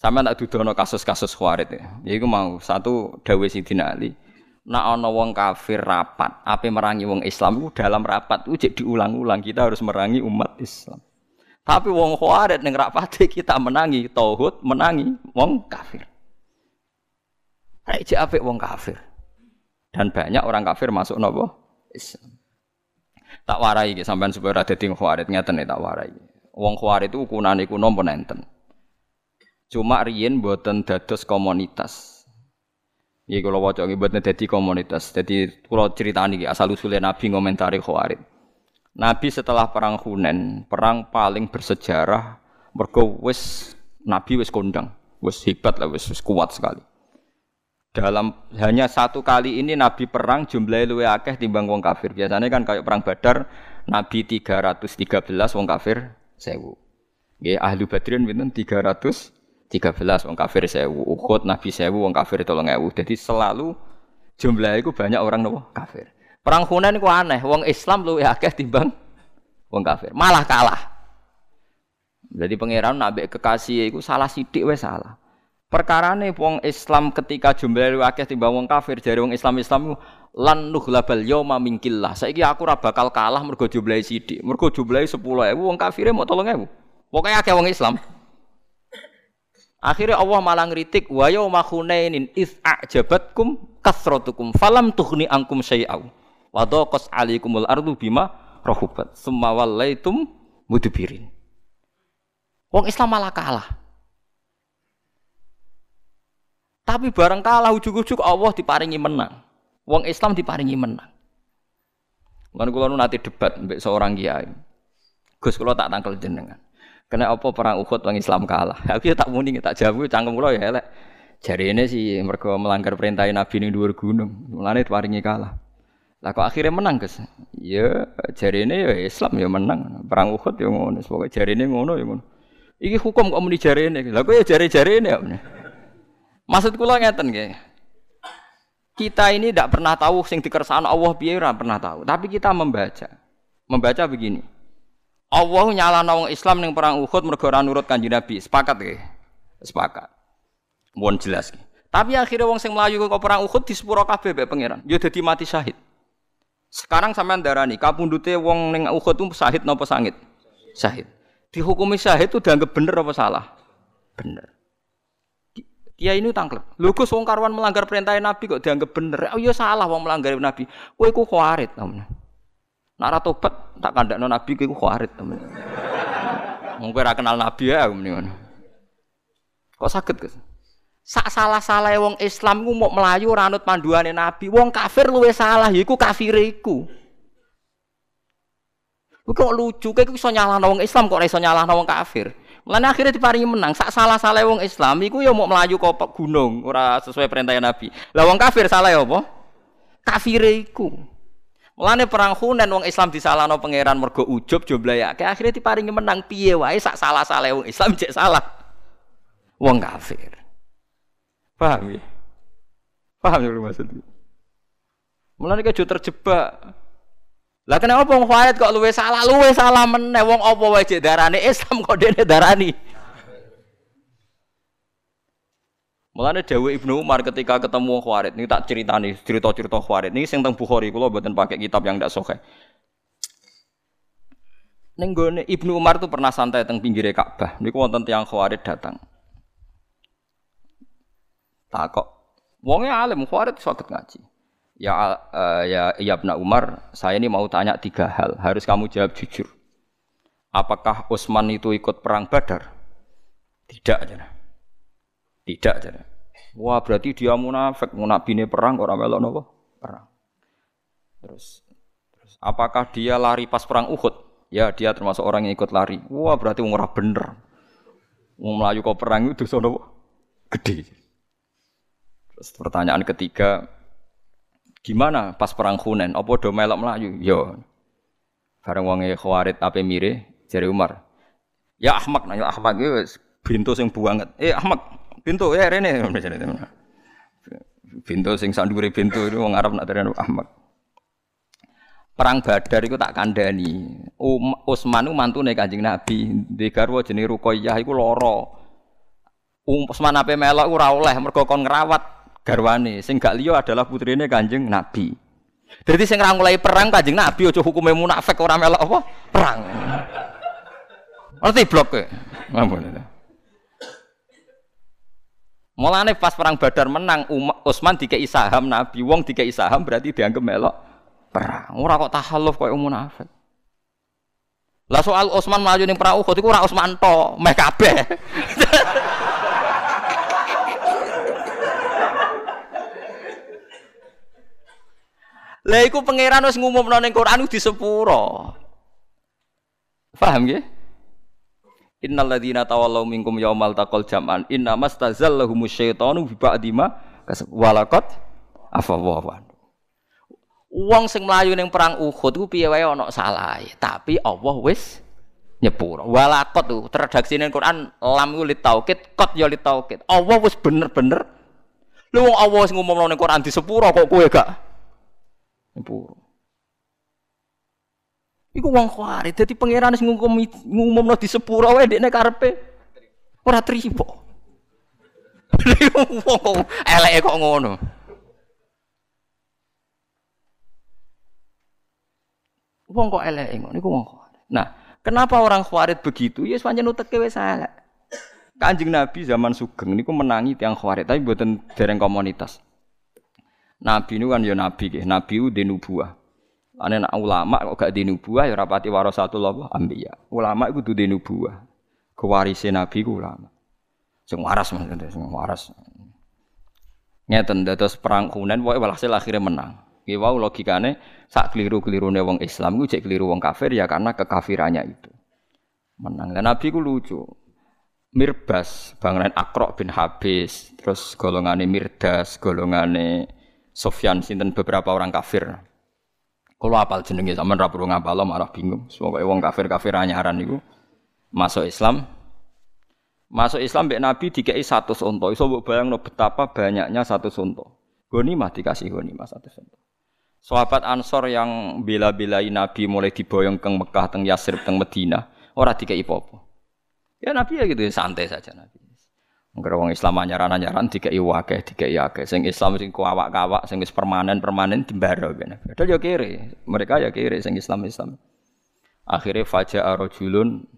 Sampe tak dudono kasus-kasus khawarit ya. Iku mau satu dawuh Sidina Ali nak ana wong kafir rapat, ape merangi wong Islam itu dalam rapat itu jadi diulang-ulang kita harus merangi umat Islam. Tapi wong khawarit ning rapate kita menangi tauhid, menangi wong kafir. Rek apik wong kafir. Dan banyak orang kafir masuk nopo Islam. Tak warai iki sampean supaya ora dadi khawarit ngeten tak warai. Wong khawarit itu ukunane iku napa nenten. Cuma riyen boten dados komunitas. Iki kalau waca nggih buat dadi komunitas. Jadi kalau cerita nih asal usulnya Nabi ngomentari Khawarij. Nabi setelah perang Hunen, perang paling bersejarah mergo wis Nabi wis kondang, wis hebat lah, wis kuat sekali. Dalam hanya satu kali ini Nabi perang jumlahnya luwe akeh timbang wong kafir. Biasanya kan kayak perang Badar Nabi 313 wong kafir sewu. Nggih ahli Badrin pinten 300 13 wong kafir sewu, Uhud Nabi sewu wong kafir ewu. Jadi selalu jumlah itu banyak orang nopo kafir. Perang Hunain itu aneh, wong Islam lu akeh timbang wong kafir, malah kalah. Jadi pangeran nabi kekasih itu salah sidik wes salah. Perkara nih wong Islam ketika jumlah lu akeh timbang wong kafir, jadi wong Islam Islam lan nughlabal yauma minkillah. Saiki aku ora bakal kalah mergo jumlah sidik. Mergo jumlah 10.000 wong kafire mau 3.000. Pokoke akeh wong Islam. Akhirnya Allah malah ngritik wa yauma khunainin iz a'jabatkum kasratukum falam tughni ankum syai'au wa daqas 'alaikumul ardu bima rahubat summa wallaitum mudbirin. Wong Islam malah kalah. Tapi bareng kalah ujug-ujug Allah diparingi menang. Wong Islam diparingi menang. Lan kula nanti debat mbek seorang kiai. Gus kula tak tangkel jenengan. Kena apa perang Uhud wong Islam kalah. (laughs) Aku ya tak muni tak jawab cangkem kula ya elek. Jari ini sih mereka melanggar perintah Nabi ini dua gunung. Mulane diparingi kalah. Lah kok akhirnya menang, Gus? Ya jari ini ya Islam ya menang. Perang Uhud ya ngono. Pokoke jari ini ngono ya ngono. Iki hukum kok muni jari ini. Lah kok ya jari-jari ini ya. Maksud kula ngeten nggih. Kita ini tidak pernah tahu sing dikersakno Allah piye ora pernah tahu, tapi kita membaca. Membaca begini. Allah nyalano wong Islam ning perang Uhud mergo nurut Kanjeng Nabi. Sepakat nggih? Sepakat. Mohon jelas. Tapi akhirnya wong sing melayu ke perang Uhud di sepuro kabeh mbek pangeran. Ya dadi mati syahid. Sekarang sampean darani kapundute wong ning Uhud itu syahid napa sangit? Syahid. Dihukumi syahid itu dianggap bener apa salah? Bener. Dia ini tangklep. Lho Gus wong karuan melanggar perintah Nabi kok dianggap bener. Oh iya salah wong melanggar Nabi. Kowe iku khawarit temen. Nara tobat tak kandakno Nabi kowe iku khawarit temen. Kowe ora kenal Nabi ya mendingan. Kok sakit Gus? Sak salah-salah wong Islam ku mau melayu ora anut panduane Nabi. Wong kafir luwe salah yaiku kafire iku. Kok lucu, kayak iso nyalahno wong Islam kok ora iso wong kafir. Lan akhirnya diparingi menang. Sak salah-salah wong Islam iku ya mau melaju ke gunung, ora sesuai perintah Nabi. Lah wong kafir salah ya apa? Kafire iku. Mulane perang Hunain wong Islam disalahno pangeran mergo ujub joblayake akhirnya diparingi menang piye wae sak salah-salah wong Islam cek salah. Wong kafir. Paham ya? Paham ya maksudnya? Mulane kejo terjebak. Lah kenapa wong Khawarij kok luwe salah? Luwe salah meneh wong apa wae cek darane Islam kok dene darani. Mulane Dewi Ibnu Umar ketika ketemu Khawarij, ini tak ceritani, cerita-cerita Khawarij. Ini sing teng Bukhari kula mboten pakai kitab yang ndak sahih. Ning gone Ibnu Umar tuh pernah santai teng pinggir Ka'bah. Niku wonten tiyang Khawarij datang. Takok. Wonge alim Khawarij sakit ngaji. Ya, uh, ya, ya Ibn Umar, saya ini mau tanya tiga hal. Harus kamu jawab jujur. Apakah Utsman itu ikut perang Badar? Tidak, aja. Tidak, aja. Wah, berarti dia munafik, munafik perang orang melok nopo? Perang. Terus, terus, apakah dia lari pas perang Uhud? Ya, dia termasuk orang yang ikut lari. Wah, berarti ora bener. Mau melayu kok perang itu sono gede. Terus pertanyaan ketiga, Gimana pas perang Hunain? Apa do melok melayu? Yo. Bareng wonge Khawarid ape mire jari Umar. Ya Ahmad, nah ya Ahmad wis bintu sing banget. Eh Ahmad, bintu ya rene. Bintu sing sandure bintu itu wong Arab nak terene Ahmad. Perang Badar iku tak kandhani. Um, Utsman ku mantune Kanjeng Nabi, ndek garwa jenenge Ruqayyah iku lara. Um, Utsman ape melok ora oleh mergo kon garwane. Sing gak liya adalah putrine Kanjeng Nabi. Jadi sing ra mulai perang Kanjeng Nabi aja hukume munafik ora melok apa? Perang. Ngerti blok kowe? Ngampun. Mulane pas perang Badar menang Utsman dikei saham Nabi, wong dikei saham berarti dianggap melok perang. Ora kok tahalluf koyo munafik. Lah soal Utsman maju ning perang Uhud iku ora Utsman to, meh kabeh. (laughs) Lah iku pangeran wis ngumumno ning Quran di sepuro. Paham nggih? Innal ladzina tawallaw minkum yaumal taqal jam'an inna mastazallahum syaitanu bi ba'di ma walaqat afawawan. Wong sing mlayu ning perang Uhud ku piye wae ana salah, tapi Allah wis nyepuro. Walaqat tuh terredaksi ning Quran lam ku litaukid, qad ya litaukid. Allah wis bener-bener Lu wong Allah wis ngumumno ning Quran di sepuro kok kowe gak Nyepuro. Iku wong khawarij dadi pangeran sing ngumum ngumumno di sepuro wae dekne karepe ora trimo. (laughs) Eleke kok ngono. Wong kok eleke ngono iku wong khawarij. Nah, kenapa orang khawarij begitu? Ya pancen uteke wis elek. Kanjeng Nabi zaman Sugeng niku menangi tiang khawarij tapi mboten dereng komunitas. Nabi ini kan ya nabi nabi itu di nubuah. Ane nak ulama kok gak di nubuah ya rapati Allah ambiya. Ulama itu di nubuah. Kewarisnya nabi ku ulama. Sing waras maksudnya, sing waras. Ngeten dados perang Hunain pokoke walhasil akhirnya menang. Ki wau logikane sak keliru-kelirune wong Islam ku cek keliru wong kafir ya karena kekafirannya itu. Menang. Dan Nabi ku lucu. Mirbas, bangunan Akrok bin Habis, terus golongane Mirdas, golongane Sofyan sinten beberapa orang kafir. Kalau apal jenenge sampean ra perlu ngapal malah bingung. Pokoke wong kafir-kafir anyaran niku masuk Islam. Masuk Islam mbek Nabi dikei satu sonto. Iso mbok bayangno betapa banyaknya satu sonto. mah dikasih mah satu sonto. Sahabat Ansor yang bela-belai Nabi mulai diboyong ke Mekah, teng Yasrib, teng Medina, ora dikei apa Ya Nabi ya gitu santai saja Nabi. Mungkin orang Islam anyaran-anyaran tiga iwake, tiga iwake. Sing Islam sing kawak-kawak, sing is permanen-permanen timbaro kene. Padahal ya kiri, mereka ya kiri sing Islam Islam. Akhirnya faja arojulun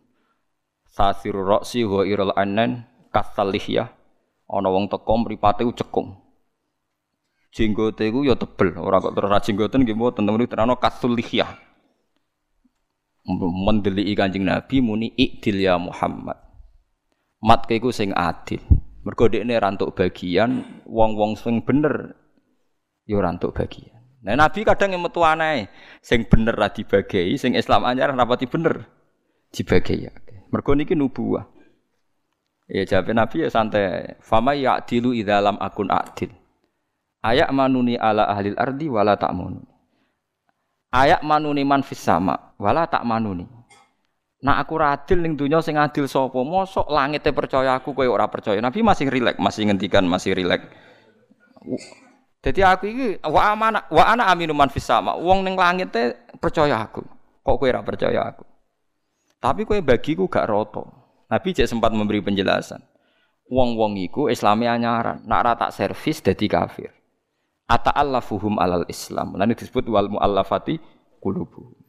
sasiru roksi wa irul anen kasalihya. Ana wong teko mripate cekung. Jenggote iku ya tebel, ora kok terus jenggoten nggih mboten temen terano kasulihya mendeliki Kanjeng Nabi muni ikdil ya Muhammad. Mat iku sing adil. Mergo dekne rantuk bagian wong-wong sing bener ya rantuk bagian. Nah Nabi kadang yang metu aneh, sing bener ra dibagi, sing Islam anyar rapati bener dibagi ya. Mergo niki nubuah. Ya jawab Nabi ya santai. Fama ya'dilu idza lam akun adil. Ayak manuni ala ahlil ardi wala ta'mun. Ayak manuni man fis sama wala tak manuni. Nak aku adil ning dunya sing adil sapa? Mosok langite percaya aku kowe ora percaya. Nabi masih rilek, masih ngendikan masih rilek. Jadi aku iki wa amana wa ana aminu man fis sama. Wong ning percaya aku. Kok kowe ora percaya aku? Tapi kowe bagiku gak roto. Nabi cek sempat memberi penjelasan. Wong-wong iku Islami anyaran, nak rata servis dadi kafir ata'allafuhum alal Islam. Lan disebut wal muallafati qulubuhum.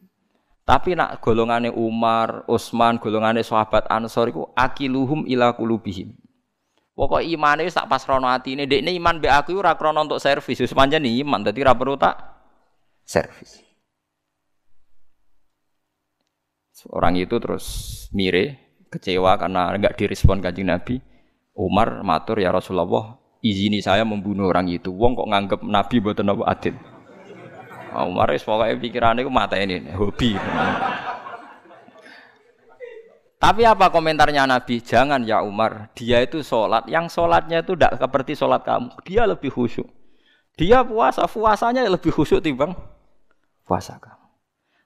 Tapi nak golongane Umar, Utsman, golongane sahabat Ansor iku akiluhum ila qulubihim. Pokok imane wis tak pasrono atine, dekne iman mbek aku ora krana untuk servis, wis pancen iman dadi ora perlu tak servis. Orang itu terus mire, kecewa karena enggak direspon kanjeng Nabi. Umar matur ya Rasulullah, izini saya membunuh orang itu. Wong kok nganggep Nabi buatan apa adil. Umar wis pokoke pikirane ku mata ini hobi. Tapi apa komentarnya Nabi? Jangan ya Umar, dia itu sholat, yang sholatnya itu tidak seperti sholat kamu. Dia lebih khusyuk. Dia puasa, puasanya lebih khusyuk timbang puasa kamu.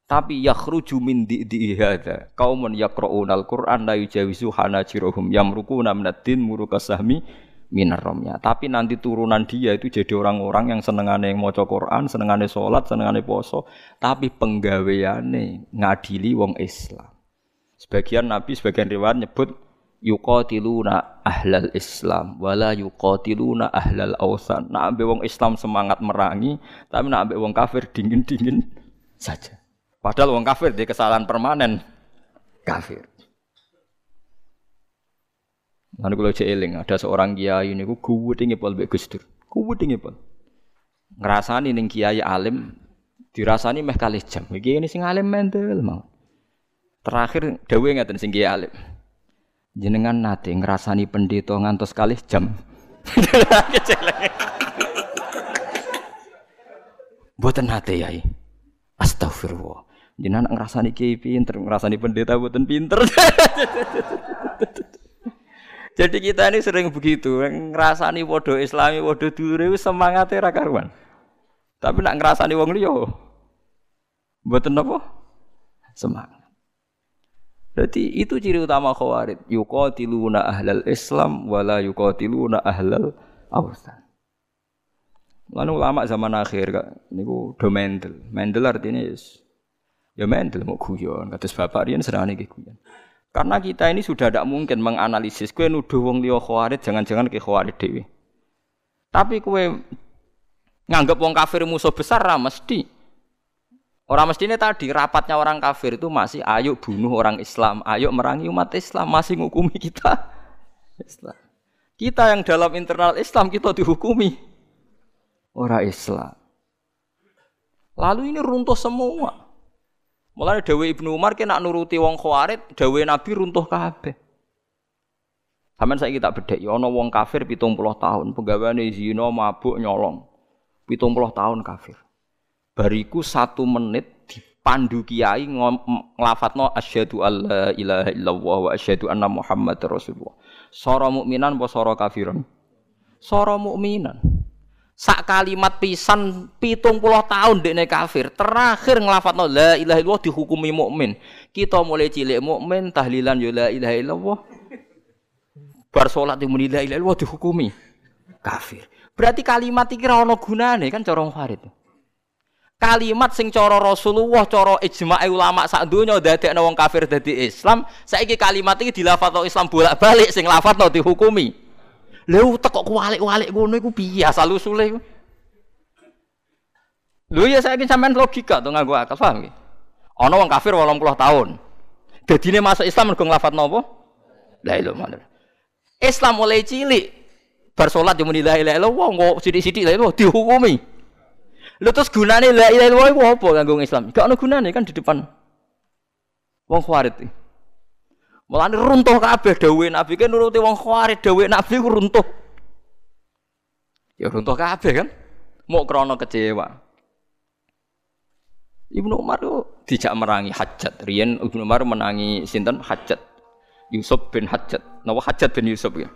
Tapi yakhruju min di'i hadza qaumun yaqra'una al-Qur'an la yujawizu hanajiruhum yamrukuna minad din murukasahmi minaromnya. Tapi nanti turunan dia itu jadi orang-orang yang senengane maca Quran, senengane sholat, senengane poso, tapi penggaweane ngadili wong Islam. Sebagian Nabi, sebagian riwayat nyebut yuqatiluna ahlal Islam wala yuqatiluna ahlal ausan. Nak ambil wong Islam semangat merangi, tapi nak ambil wong kafir dingin-dingin saja. Padahal wong kafir dia kesalahan permanen kafir. Lalu kalau eling ada seorang kiai ini gue tinggi pol be gusdur, gue tinggi pol. Ngerasani neng kiai alim, dirasani meh kali jam. Iki ini sing alim mental mau. Terakhir dewe ngaten sing kiai alim. Jenengan nate ngerasani pendeta ngantos kali jam. (laughs) Buatan nate yai. Astagfirullah. Jenengan ngerasani kiai pinter, ngerasani pendeta buatan pinter. (laughs) Jadi kita ini sering begitu, ngerasani wodo Islami, wodo dulu semangatnya ra karuan. Tapi nak ngerasani wong liya mboten napa? Semangat. Jadi itu ciri utama khawarij. Yuqatiluna ahlal Islam wala yuqatiluna ahlal awsan. Lalu ulama zaman akhir kak, niku do mendel. Mendel artinya ya mendel mau guyon. Kata bapak riyen serane guyon. Karena kita ini sudah tidak mungkin menganalisis. Kue nuduh wong liya khawarid, jangan-jangan ke khawarid dewi. Tapi kue nganggap wong kafir musuh besar lah mesti. Orang mesti ini tadi rapatnya orang kafir itu masih ayo bunuh orang Islam, ayo merangi umat Islam, masih ngukumi kita Islam. Kita yang dalam internal Islam kita dihukumi orang Islam. Lalu ini runtuh semua. Mulai Dewi Ibnu Umar kena nuruti wong Khawarid, Dewi Nabi runtuh kabeh. Sampeyan saiki tak bedheki ana wong kafir 70 tahun, penggaweane zina, mabuk, nyolong. 70 tahun kafir. Bariku satu menit dipandu kiai nglafatno asyhadu alla ilaha illallah wa asyhadu anna muhammadar rasulullah. Sora mukminan apa sora kafiran? Sora mukminan. Sak kalimat pisan pitung puluh tahun dekne kafir. Terakhir ngelafat la ilaha illallah dihukumi mukmin. Kita mulai cilik mukmin tahlilan yo la ilaha illallah. Bar salat muni la ilaha dihukumi kafir. Berarti kalimat iki ora ana gunane kan cara Farid. Kalimat sing cara Rasulullah, cara ijma' ulama sak donya dadekno wong kafir dadi Islam, saiki kalimat iki dilafadzno Islam bolak-balik sing lafadzno dihukumi. Lha utek kok kualik-walik ngono iku piye asal usule iku? Lho ya saiki sampean logika to nganggo akal paham nggih. Ana wong kafir 80 tahun. Dadine masuk Islam mergo nglafat napa? La ilaha illallah. Islam mulai cilik bar salat yo muni la ilaha illallah kok sithik-sithik la dihukumi. Lho terus gunane la ilaha illallah iku apa kanggo Islam? Gak ono gunane kan di depan wong khawarij. Mulane runtuh kabeh dawuhe Nabi kan nuruti wong khawarij dawuhe Nabi ku runtuh. Ya runtuh kabeh kan. Mau krana kecewa. Ibnu Umar itu dijak merangi Hajat. Rian Ibnu Umar menangi sinten Hajat. Yusuf bin Hajat. Nawa Hajat bin Yusuf ya.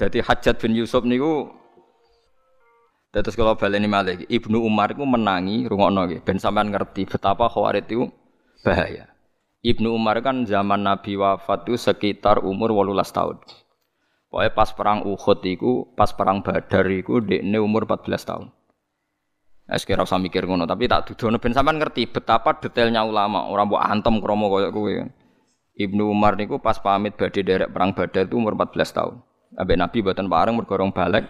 Jadi Hajat bin Yusuf niku Terus kalau baleni malih Ibnu Umar itu menangi rungokno nggih ben sampean ngerti betapa Khawarij itu bahaya. Ibnu Umar kan zaman Nabi wafat itu sekitar umur 18 tahun. Pokoknya pas perang Uhud itu, pas perang Badar itu dekne umur 14 tahun. Nah, sekira usah mikir ngono, tapi tak dudono ben sampean ngerti betapa detailnya ulama, orang buat antem kromo koyo kowe. Ibnu Umar niku pas pamit badhe derek perang Badar itu umur 14 tahun. Ambek Nabi buatan bareng mergorong balik.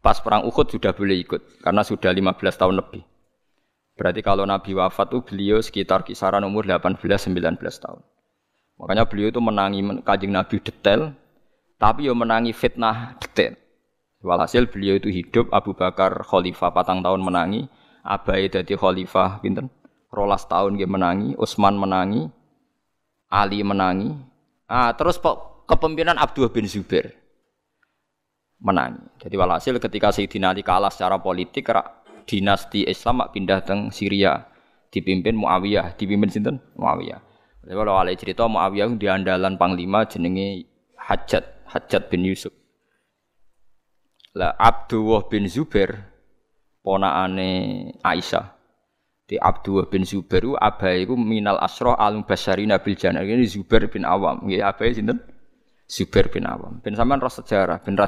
Pas perang Uhud sudah boleh ikut karena sudah 15 tahun lebih. Berarti kalau Nabi wafat itu beliau sekitar kisaran umur 18-19 tahun. Makanya beliau itu menangi kajing Nabi detail, tapi ya menangi fitnah detail. Walhasil beliau itu hidup, Abu Bakar khalifah patang tahun menangi, Abai jadi khalifah pinten, rolas tahun dia menangi, Utsman menangi, Ali menangi, ah, terus kepemimpinan Abdullah bin Zubair menangi. Jadi walhasil ketika Sayyidina Ali kalah secara politik, dinasti Islam mak pindah teng Syria dipimpin Muawiyah, dipimpin sinten? Muawiyah. Jadi kalau ada cerita Muawiyah di andalan panglima jenenge Hajat, Hajat bin Yusuf. Lah Abdullah bin Zubair ponakane Aisyah. Di Abdullah bin Zubair itu abai itu minal asroh alum basari nabil jannah. Ini Zubair bin Awam. Nggih abai sinten? Zubair bin Awam. Ben sampean roh sejarah, ben ra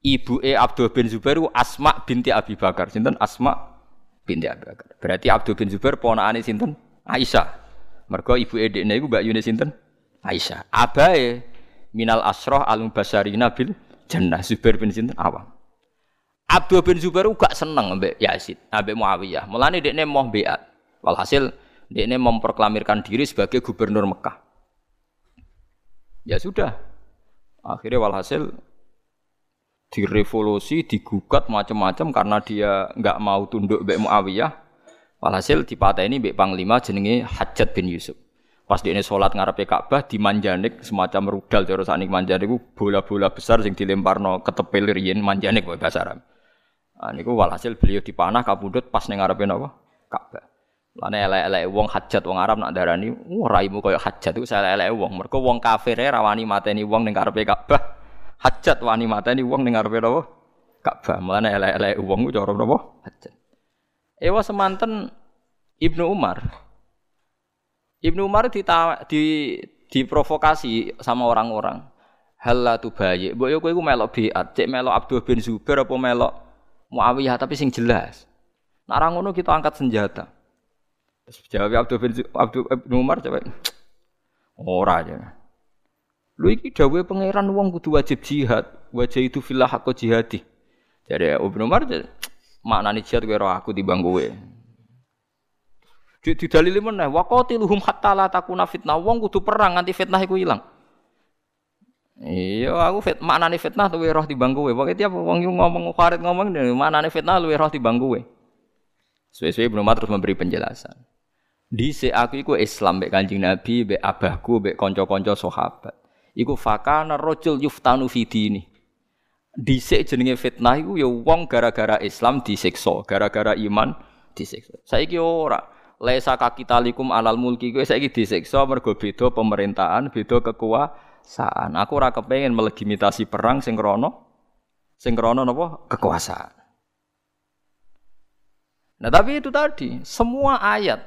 ibu e Abdul bin Zubair Asma binti Abi Bakar. Sinten Asma binti Abi Bakar. Berarti Abdul bin Zubair ponakane sinten? Aisyah. Mergo ibu e dekne iku Mbak Yune sinten? Aisyah. Abae minal asroh alum basarina bil jannah Zubair bin sinten Awam. Abdul bin Zubair gak seneng mbek Yazid, mbek Muawiyah. Mulane dekne mau beat. Walhasil dekne memproklamirkan diri sebagai gubernur Mekah. Ya sudah. Akhirnya walhasil direvolusi, digugat macam-macam karena dia nggak mau tunduk Mbak Muawiyah. Walhasil ini Mbak Panglima jenenge Hajat bin Yusuf. Pas dia ini sholat ngarepe Ka'bah di Manjanik semacam rudal terus anik Manjanik bola-bola besar sing dilemparno ketepil riyen Manjanik wae bahasa Arab. Nah, walhasil beliau dipanah kabudut pas ning ngarepe napa? Ka'bah. Lane elek-elek wong hajat wong Arab nak darani, wah raimu koyo hajat iku elek-elek wong. Mergo wong kafir rawani mateni wong ning karepe Ka'bah hajat wani mateni wong ning ngarepe napa? Ka'bah. Mulane elek-elek wong ku cara napa? Hajat. Ewa semanten Ibnu Umar. Ibnu Umar dita, di diprovokasi sama orang-orang. Hal tu bayi. Mbok yo kowe iku melok biat, cek melok Abdul bin Zubair apa melok Muawiyah tapi sing jelas. Nak ngono kita angkat senjata. Terus jawab Abdul bin Abdul Ibnu Umar coba. Ora aja. Lu iki dawuhe pangeran wong kudu wajib jihad, wajah itu filah aku jihadi. Jadi Ibnu Umar maknane jihad kowe aku timbang kowe. Di dalil meneh waqatiluhum hatta la takuna fitnah. Wong kudu perang nganti fitnah iku ilang. Iya, aku fit maknane fitnah luwe roh timbang kowe. Pokoke tiap wong ngomong kharit ngomong maknane fitnah luwe roh timbang kowe. Suwe-suwe Ibnu Umar terus memberi penjelasan. Dhisik aku iku Islam mbek Kanjeng Nabi, mbek abahku, mbek kanca-kanca sahabat. Iku fakana rajul yuftanu fi dini. Dhisik jenenge fitnah iku ya wong gara-gara Islam disiksa, gara-gara iman disiksa. Saiki ora. Laisa kakitalikum alal mulki kowe saiki disiksa mergo beda pemerintahan, beda kekuasaan. Aku ora kepengin melegitimasi perang sing krana sing napa kekuasaan. Nah, tapi itu tadi, semua ayat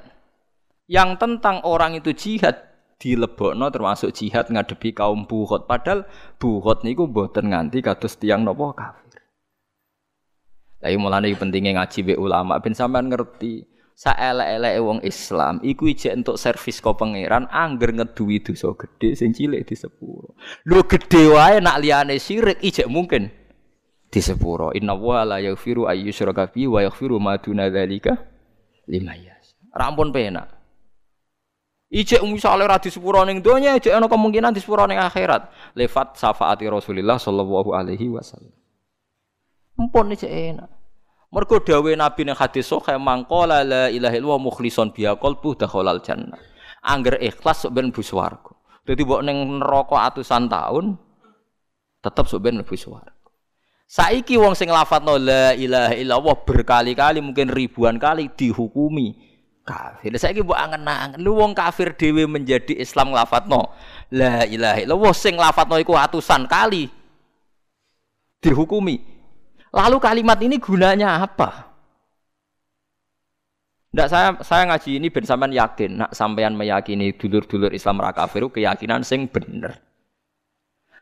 yang tentang orang itu jihad dilebokno termasuk jihad ngadepi kaum buhot padahal buhot niku mboten nganti kados tiang nopo kafir. Lah mulane pentingnya ngaji be ulama ben sampean ngerti saelek-eleke wong Islam iku ijek entuk servis kok pangeran angger ngeduwi dosa gedhe sing cilik di sepuro. Lho gedhe wae nak liyane syirik ijek mungkin di sepuro. Inna wa la yaghfiru ayyusyraka bi wa yaghfiru ma duna dzalika limayas. Rampun penak. Ijek misale ora di sepuro ning donya, ijek kemungkinan di sepuro akhirat. Lewat syafaati Rasulullah sallallahu alaihi wasallam. Empun ijek enak. Mergo dawuh Nabi ning hadis sahih mangqala la ilaha illallah mukhlishon biha qalbu dakhalal jannah. Angger ikhlas sok ben swarga. Dadi mbok ning neraka atusan tahun tetep sok ben. Saiki wong sing lafadzno la ilaha illallah berkali-kali mungkin ribuan kali dihukumi kafir. Saiki mbok angen-angen, lu wong kafir dhewe menjadi Islam lafadzno la ilaha illallah sing lafadzno iku atusan kali dihukumi. Lalu kalimat ini gunanya apa? Ndak saya saya ngaji ini ben sampean yakin, nak sampean meyakini dulur-dulur Islam ra kafir keyakinan sing bener.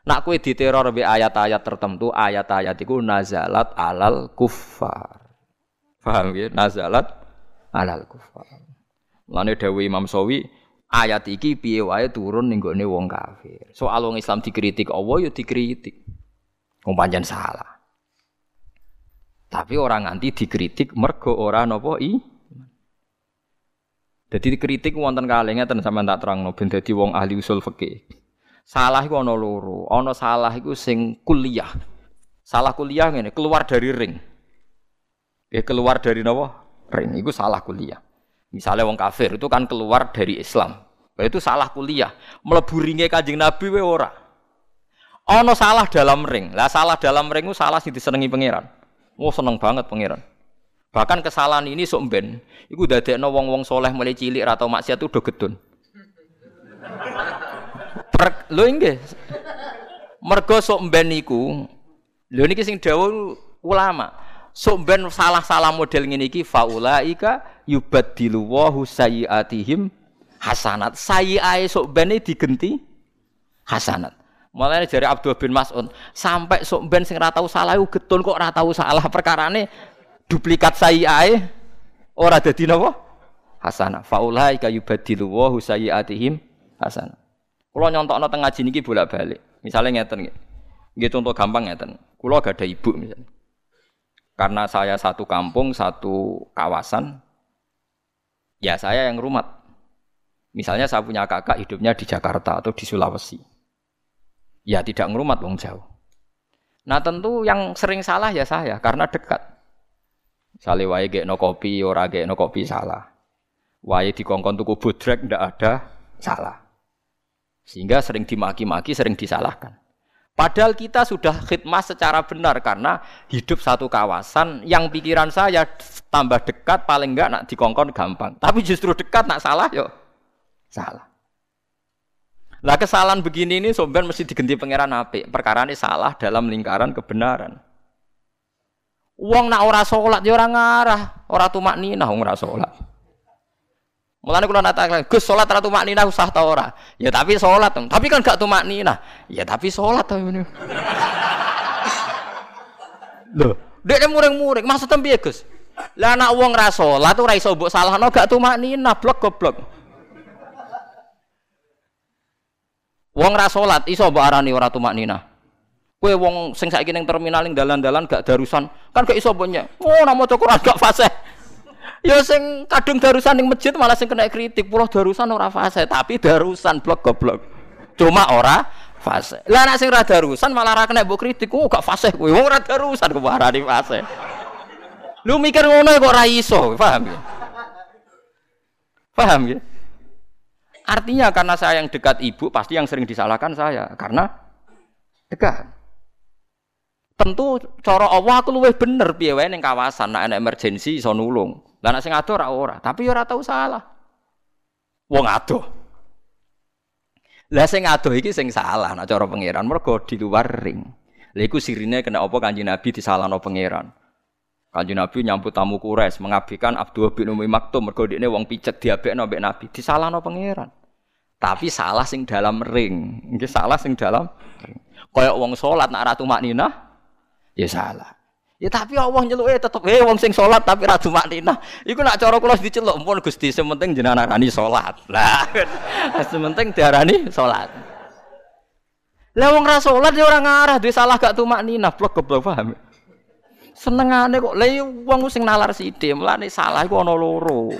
Nak kue diteror be ayat-ayat tertentu, ayat-ayat itu nazalat alal kufar. Paham ya? Nazalat alal kufar. Lane dawuh Imam Sawi, ayat iki piye wae turun ning gone wong kafir. Soal wong Islam dikritik Allah ya dikritik. Wong salah. Tapi orang nganti dikritik mergo ora napa i. Jadi dikritik wonten kalih ngeten sampean tak terangno ben dadi wong ahli usul fikih. Salah iku ana loro. Ana salah iku sing kuliah. Salah kuliah ngene, keluar dari ring. Ya keluar dari napa? Ring itu salah kuliah. Misalnya wong kafir itu kan keluar dari Islam. Itu salah kuliah. Mlebu ringe Kanjeng Nabi we ora. Ono salah dalam ring. Lah salah dalam ring itu salah sing disenengi pangeran. Oh seneng banget pangeran. Bahkan kesalahan ini sok ben iku dadekno wong-wong soleh mulai cilik atau maksiat itu udah gedun. Nggih. Mergo sok ben iku lho niki sing dawuh ulama sok ben salah-salah model ngene iki faulaika yubaddilu wa sayyiatihim hasanat. Sayyiae sok ben digenti hasanat. Mulane jari Abdul bin Mas'ud, sampai sok ben sing ora tau salah iku getun kok ora tau salah perkarane duplikat sayyiae ora dadi napa? Hasanah. Faulaika yubaddilu wa sayyiatihim hasanat. Kula nyontokno teng ngaji niki bolak-balik. Misalnya ngeten nggih. Nggih contoh gampang ngeten. Kula gak ada ibu misalnya. Karena saya satu kampung, satu kawasan, ya saya yang rumat. Misalnya saya punya kakak hidupnya di Jakarta atau di Sulawesi. Ya tidak ngerumat wong jauh. Nah tentu yang sering salah ya saya karena dekat. Misalnya wae no kopi, ora no kopi salah. Wae dikongkon tuku budrek ndak ada salah. Sehingga sering dimaki-maki, sering disalahkan. Padahal kita sudah khidmat secara benar karena hidup satu kawasan yang pikiran saya tambah dekat paling enggak nak dikongkon gampang. Tapi justru dekat nak salah yo salah. Lah kesalahan begini ini sobat mesti diganti pangeran api. Perkara ini salah dalam lingkaran kebenaran. Uang nak ora sholat ya orang ngarah, ora tumak nina ora sholat. Mulane kula natakan, Gus salat ra tumak nina usah ta ora? Ya tapi salat, tapi kan gak tumak nina. Ya tapi salat to ngene. (laughs) Lho, dekne muring-muring, maksudnya piye Gus? Lah anak wong ra salat ora iso mbok salahno gak tumak nina, blok goblok. Wong ra salat iso mbok arani ora tumak nina. Kowe wong sing saiki ning terminal ning dalan-dalan gak darusan, kan gak iso mbok Oh, namo Quran gak fasih. Ya sing kadung darusan ning masjid malah sing kena kritik. Pulau darusan ora fase, tapi darusan blok goblok. Cuma ora fase. Lah nek sing ora darusan malah ora kena mbok kritik. Oh gak fase kowe. Wong ora darusan kok arani fase. Lu mikir ngono kok ora iso, paham ya? Paham ya? Artinya karena saya yang dekat ibu, pasti yang sering disalahkan saya. Karena dekat. Tentu cara Allah aku luwih bener piye wae ning kawasan nek ana emergensi iso nulung. Lah nek sing ado ora ora, tapi ya ora tau salah. Wong ado. Lah sing ado iki sing salah nek cara pangeran mergo di luar ring. Lha iku sirine kena apa Kanjeng Nabi disalahno pangeran. Kanjeng Nabi nyambut tamu Quraisy mengabdikan Abdul bin Umi Maktum mergo dekne wong picet diabekno mbek Nabi, disalahno pangeran. Tapi salah sing dalam ring. Nggih salah sing dalam ring. Kayak wong salat nak ratu maknina ya salah. Ya tapi Allah nyeluke tetep eh wong sing salat tapi ra maknina. Iku nak cara kula diceluk pun Gusti sementing jenengan arani salat. Lah (laughs) sementing diarani salat. Lah wong ra salat ya ora ngarah duwe salah gak tumaknina blok goblok paham. Senengane kok lha iya wong sing nalar sithik, mulane salah iku ana loro.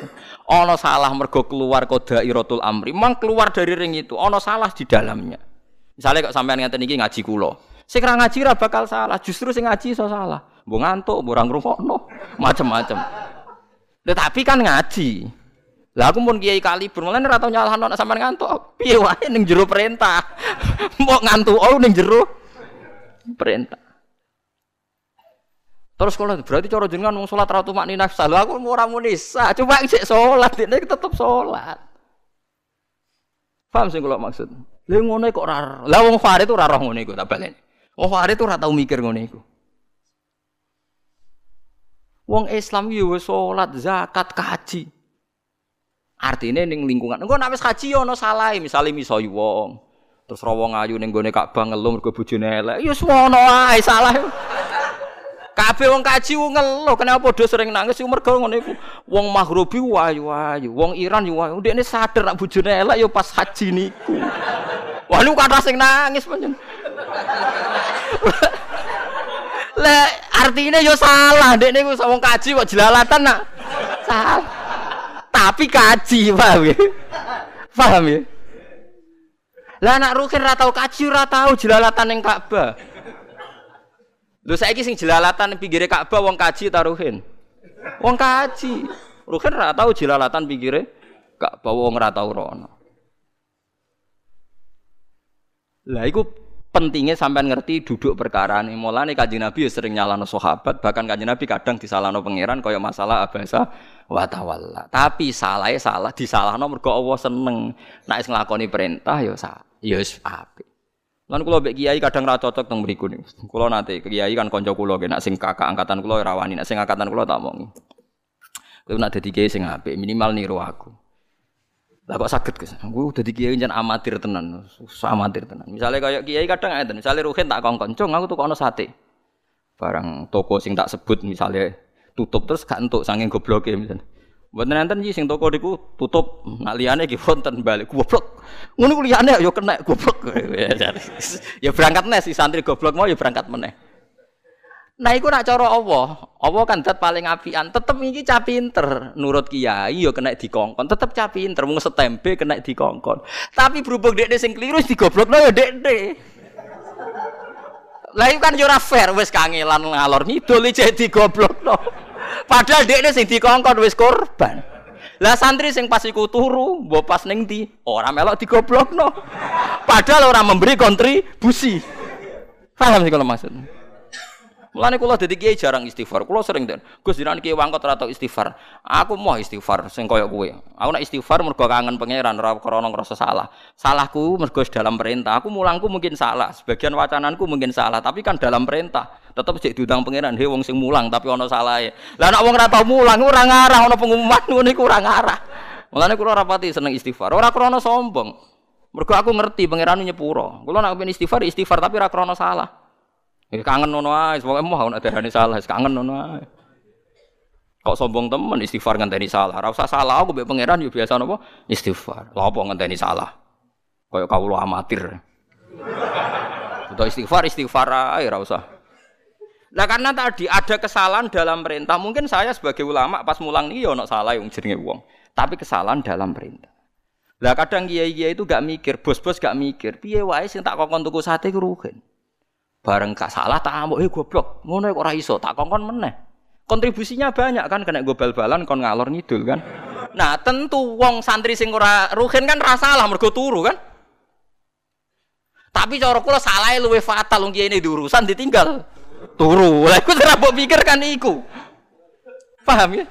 Ana salah mergo keluar qadairatul amri, mang keluar dari ring itu, ana salah di dalamnya. Misalnya kok sampean ngeten iki ngaji kula. Sing ra ngaji ra bakal salah, justru sing ngaji iso salah. Mbok ngantuk, mbok ora ngrungokno, macem-macem. Tetapi kan ngaji. Lah aku pun kiai kali mulane ora tau nyalahno nek sampean ngantuk. Piye wae ning jero perintah. (laughs) Mbok ngantuk oh ning jero perintah. Terus kalau berarti cara jenengan mau sholat ratu maknina salu aku mau ramu nisa, coba cek sholat ini tetap sholat. Paham sih kalau maksud? Lha ngono kok ora. Lah wong Farid itu ora roh ngono iku tak baleni. Wong Farid itu ora tau mikir ngono iku. Wong Islam yo sholat, zakat, kaji. Artinya ning lingkungan. Engko nek wis kaji ono salah, misale miso wong. Terus rawong ayu ning gone Ka'bah ngeluh mergo bojone elek. Ya semono ae salah. Kabeh wong kaji ngeluh, kenapa padha sering nangis mergo ngono iku. Wong Maghribi wayu-wayu, wong Iran yo wayu. Ndekne sadar nek bojone elek yo pas haji niku. Wah lu kata sing nangis pancen. Lah artinya yo salah, ndekne ku wong kaji kok jelalatan nak. Salah. Tapi kaji, paham ya? Paham ya? Lah anak rukin ra tau kaji ora tau jelalatan ning Ka'bah. Lho saiki sing jelalatan pinggire Ka'bah wong kaji taruhin. Wong kaji. Ruhin ora tau jelalatan pinggire Ka'bah wong ora tau rono. Lah iku pentingnya sampean ngerti duduk perkara ini. Mulane kanjeng Nabi ya sering nyalano sahabat, bahkan kanjeng Nabi kadang disalahno pangeran kaya masalah abasa wa tawalla. Tapi salahnya salah, disalahno mergo Allah seneng. Wis nglakoni perintah ya sa, ya wis apik. Lan kula kiai kadang ra cocok teng mriku niku. Kula nate kiai kan kanca kula nek sing kakak angkatan kula ora wani, nek sing angkatan kula tak omongi. Kowe nek dadi kiai sing apik, minimal niru aku. Lah kok saged Gus? Aku dadi kiai jan amatir tenan, susah amatir tenan. Misalnya kayak kiai kadang ngeten, misalnya Ruhin tak kongkon, "Cung, aku tuh kono sate." Barang toko sing tak sebut misalnya tutup terus gak entuk saking gobloke misalnya. Mboten nenten iki sing toko niku tutup, nak liyane iki wonten balik goblok. Ngono ku liyane ya kena goblok. (laughs) ya berangkat nes si santri goblok mau ya berangkat meneh. Nah iku nak cara Allah, Allah kan dat paling apian. Tetep iki cah pinter, nurut kiai ya kena dikongkon, tetep cah pinter mung setempe kena dikongkon. Tapi berhubung dekne sing keliru digoblokno ya dekne. Lah iku kan yo ora fair wis kangelan ngalor ngidul iki digoblokno. Padahal dekne sing dikongkon wis korban. Lah santri sing pas iku turu, mbok pas ning ndi? Ora melok digoblokno. Padahal ora memberi kontribusi. Paham sih kalau maksud. Mulane kula dadi kiai jarang istighfar. Kula sering den. Gus jenengan kiai wangkot ora istighfar. Aku mau istighfar sing koyo kowe. Aku nak istighfar mergo kangen pangeran ora krana ngrasa salah. Salahku mergo dalam perintah. Aku mulangku mungkin salah, sebagian wacananku mungkin salah, tapi kan dalam perintah. Tetep cek diundang pangeran, he wong sing mulang tapi ana salahe. Lah nek wong ora tau mulang ora ngarah ana pengumuman ngono iku ora ngarah. Mulane kula ora pati seneng istighfar. Ora krana sombong. Mergo aku ngerti pangeran nyepuro. Kula nak istighfar istighfar tapi ora krana salah. Kangen ngono ae, pokoke mau nek darani salah, kangen ngono. Kok sombong temen istighfar ngenteni salah. Ora salah aku mbek pangeran yo biasa napa istighfar. Lha apa ngenteni salah? Kaya kawula amatir. Udah istighfar istighfar ae ora. Nah karena tadi ada kesalahan dalam perintah, mungkin saya sebagai ulama pas mulang nih ono salah yang jenenge wong, tapi kesalahan dalam perintah. Lah kadang kiai-kiai itu gak mikir, bos-bos gak mikir, piye wae sing tak kokon tuku sate ku. Bareng gak salah tak amuk, eh goblok, ngono kok ora iso, tak kongkon meneh. Kontribusinya banyak kan kena gue bal-balan kon ngalor ngidul kan. Nah, tentu wong santri sing ora ruhin kan rasa salah mergo turu kan. Tapi cara kula salah luwe fatal wong ini diurusan ditinggal. Turu. Lah iku ora mbok pikir kan iku. Paham ya?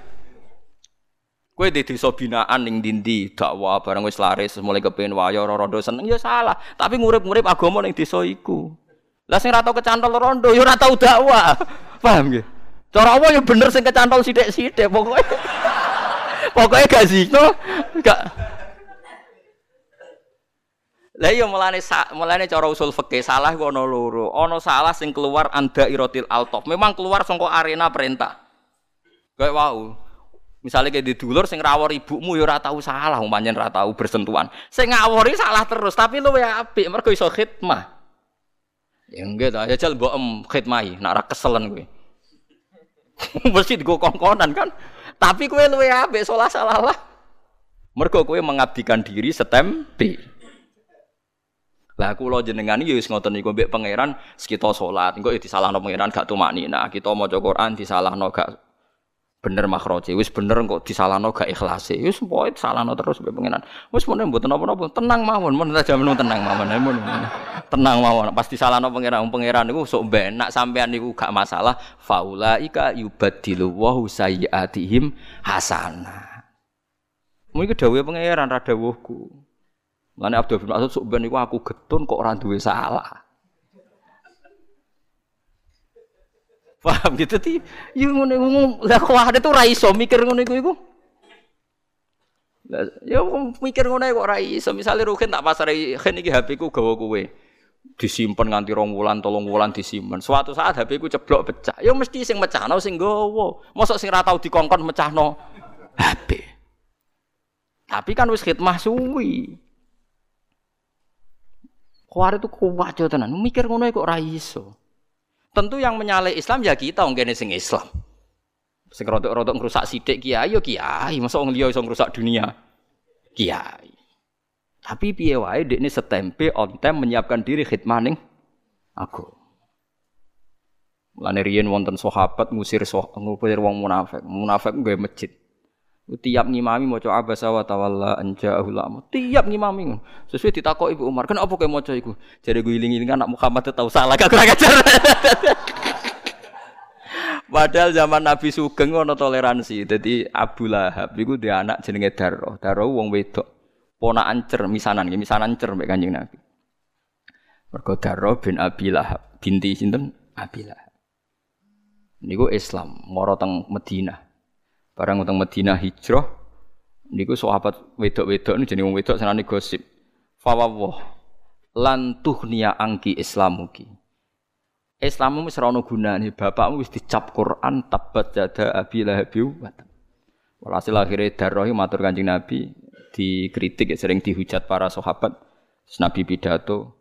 Kowe di desa binaan ning dindi dakwah bareng wis laris mulai kepengin wayo rondo seneng ya salah. Tapi ngurip-ngurip agama ning desa iku. Lah sing ora tau kecantol rondo ya ora tau dakwah. (laughs) Paham ya? Cara apa ya bener sing kecantol sithik-sithik pokoke. (laughs) pokoke gak zino, gak Lah iya mulane mulane cara usul fikih salah ku ana loro. Ana salah sing keluar anda irotil altof. Memang keluar saka arena perintah. Kayak wau. Misalnya kayak di dulur sing rawor ibumu ya ora tau salah, umpamanya ora tau bersentuhan. Sing ngawori salah terus, tapi lu ya apik mergo iso khidmah. Ya enggak ta, ya jal mbok em khidmahi, nak ora keselen kowe. (laughs) Mesti digo kongkonan kan. Tapi kowe luwe apik salah salah lah. Mergo kowe mengabdikan diri setempe. Lah kula jenengan iki wis ngoten niku mbek pangeran kita salat, engko ya disalahno pangeran gak tumaknina. Kita maca Quran disalahno gak bener makhroje, wis bener kok disalahno gak ikhlas. Wis pokoke salahno terus mbek pangeran. Wis mun mboten napa-napa, tenang mawon, tak jamin tenang mawon. Mun tenang mawon. Pas disalahno pangeran, pangeran niku sok benak sampean niku gak masalah. Faulaika yubaddilu wa sayyiatihim hasanah. Mungkin dawuhe pangeran ra dawuhku. Lani Abdul bin Mas'ud sok ben aku getun kok ora duwe salah. Paham gitu ti? Yo ngono iku lah kok ada tuh ra iso mikir ngono iku iku. Ya mikir ngono kok ora iso. Misale Ruhin tak pasare Hen iki HP ku gawa kowe. Disimpen nganti rong wulan, tolong wulan disimpen. Suatu saat HP ku ceblok pecah. Ya mesti sing mecahno sing gawa. Mosok sing ra tau dikongkon mecahno HP. Tapi kan wis khidmah suwi. Kuar itu kuat tenan. Mikir ngono kok ora iso. Tentu yang menyalai Islam ya kita wong kene sing Islam. Sing rodok-rodok ngrusak sithik kiai yo kiai, masa wong liya iso ngrusak dunia. Kiai. Tapi piye wae dekne setempe on time menyiapkan diri khidmah ning aku. Mulane riyen wonten sahabat ngusir ngusir wong munafik. Munafik nggawe masjid tiap ngimami maca abasa wa tawalla anja'ahu lama. Tiap ngimami. Sesuai ditakok Ibu Umar, kenapa kowe maca iku? Jare gue iling-iling anak Muhammad tahu salah gak kurang ajar. (laughs) Padahal zaman Nabi Sugeng ono toleransi. Jadi Abu Lahab iku dia anak jenenge Darroh. Darroh wong wedok. Ponakan cer misanan, misanan cer mbek Kanjeng Nabi. Mergo Darroh bin Abi Lahab, binti sinten? Abi Lahab. Niku Islam, moro teng Madinah. Barang utang Madinah hijrah niku sahabat wedok-wedok ini jenenge wong wedok senane gosip. Fawwah lan tuhniya angki islamuki. Islammu wis ora ono gunane, bapakmu wis dicap Quran tabat jada abi lahabi wa Walhasil akhirnya darrohi matur kanjeng Nabi dikritik sering dihujat para sahabat. Nabi pidato,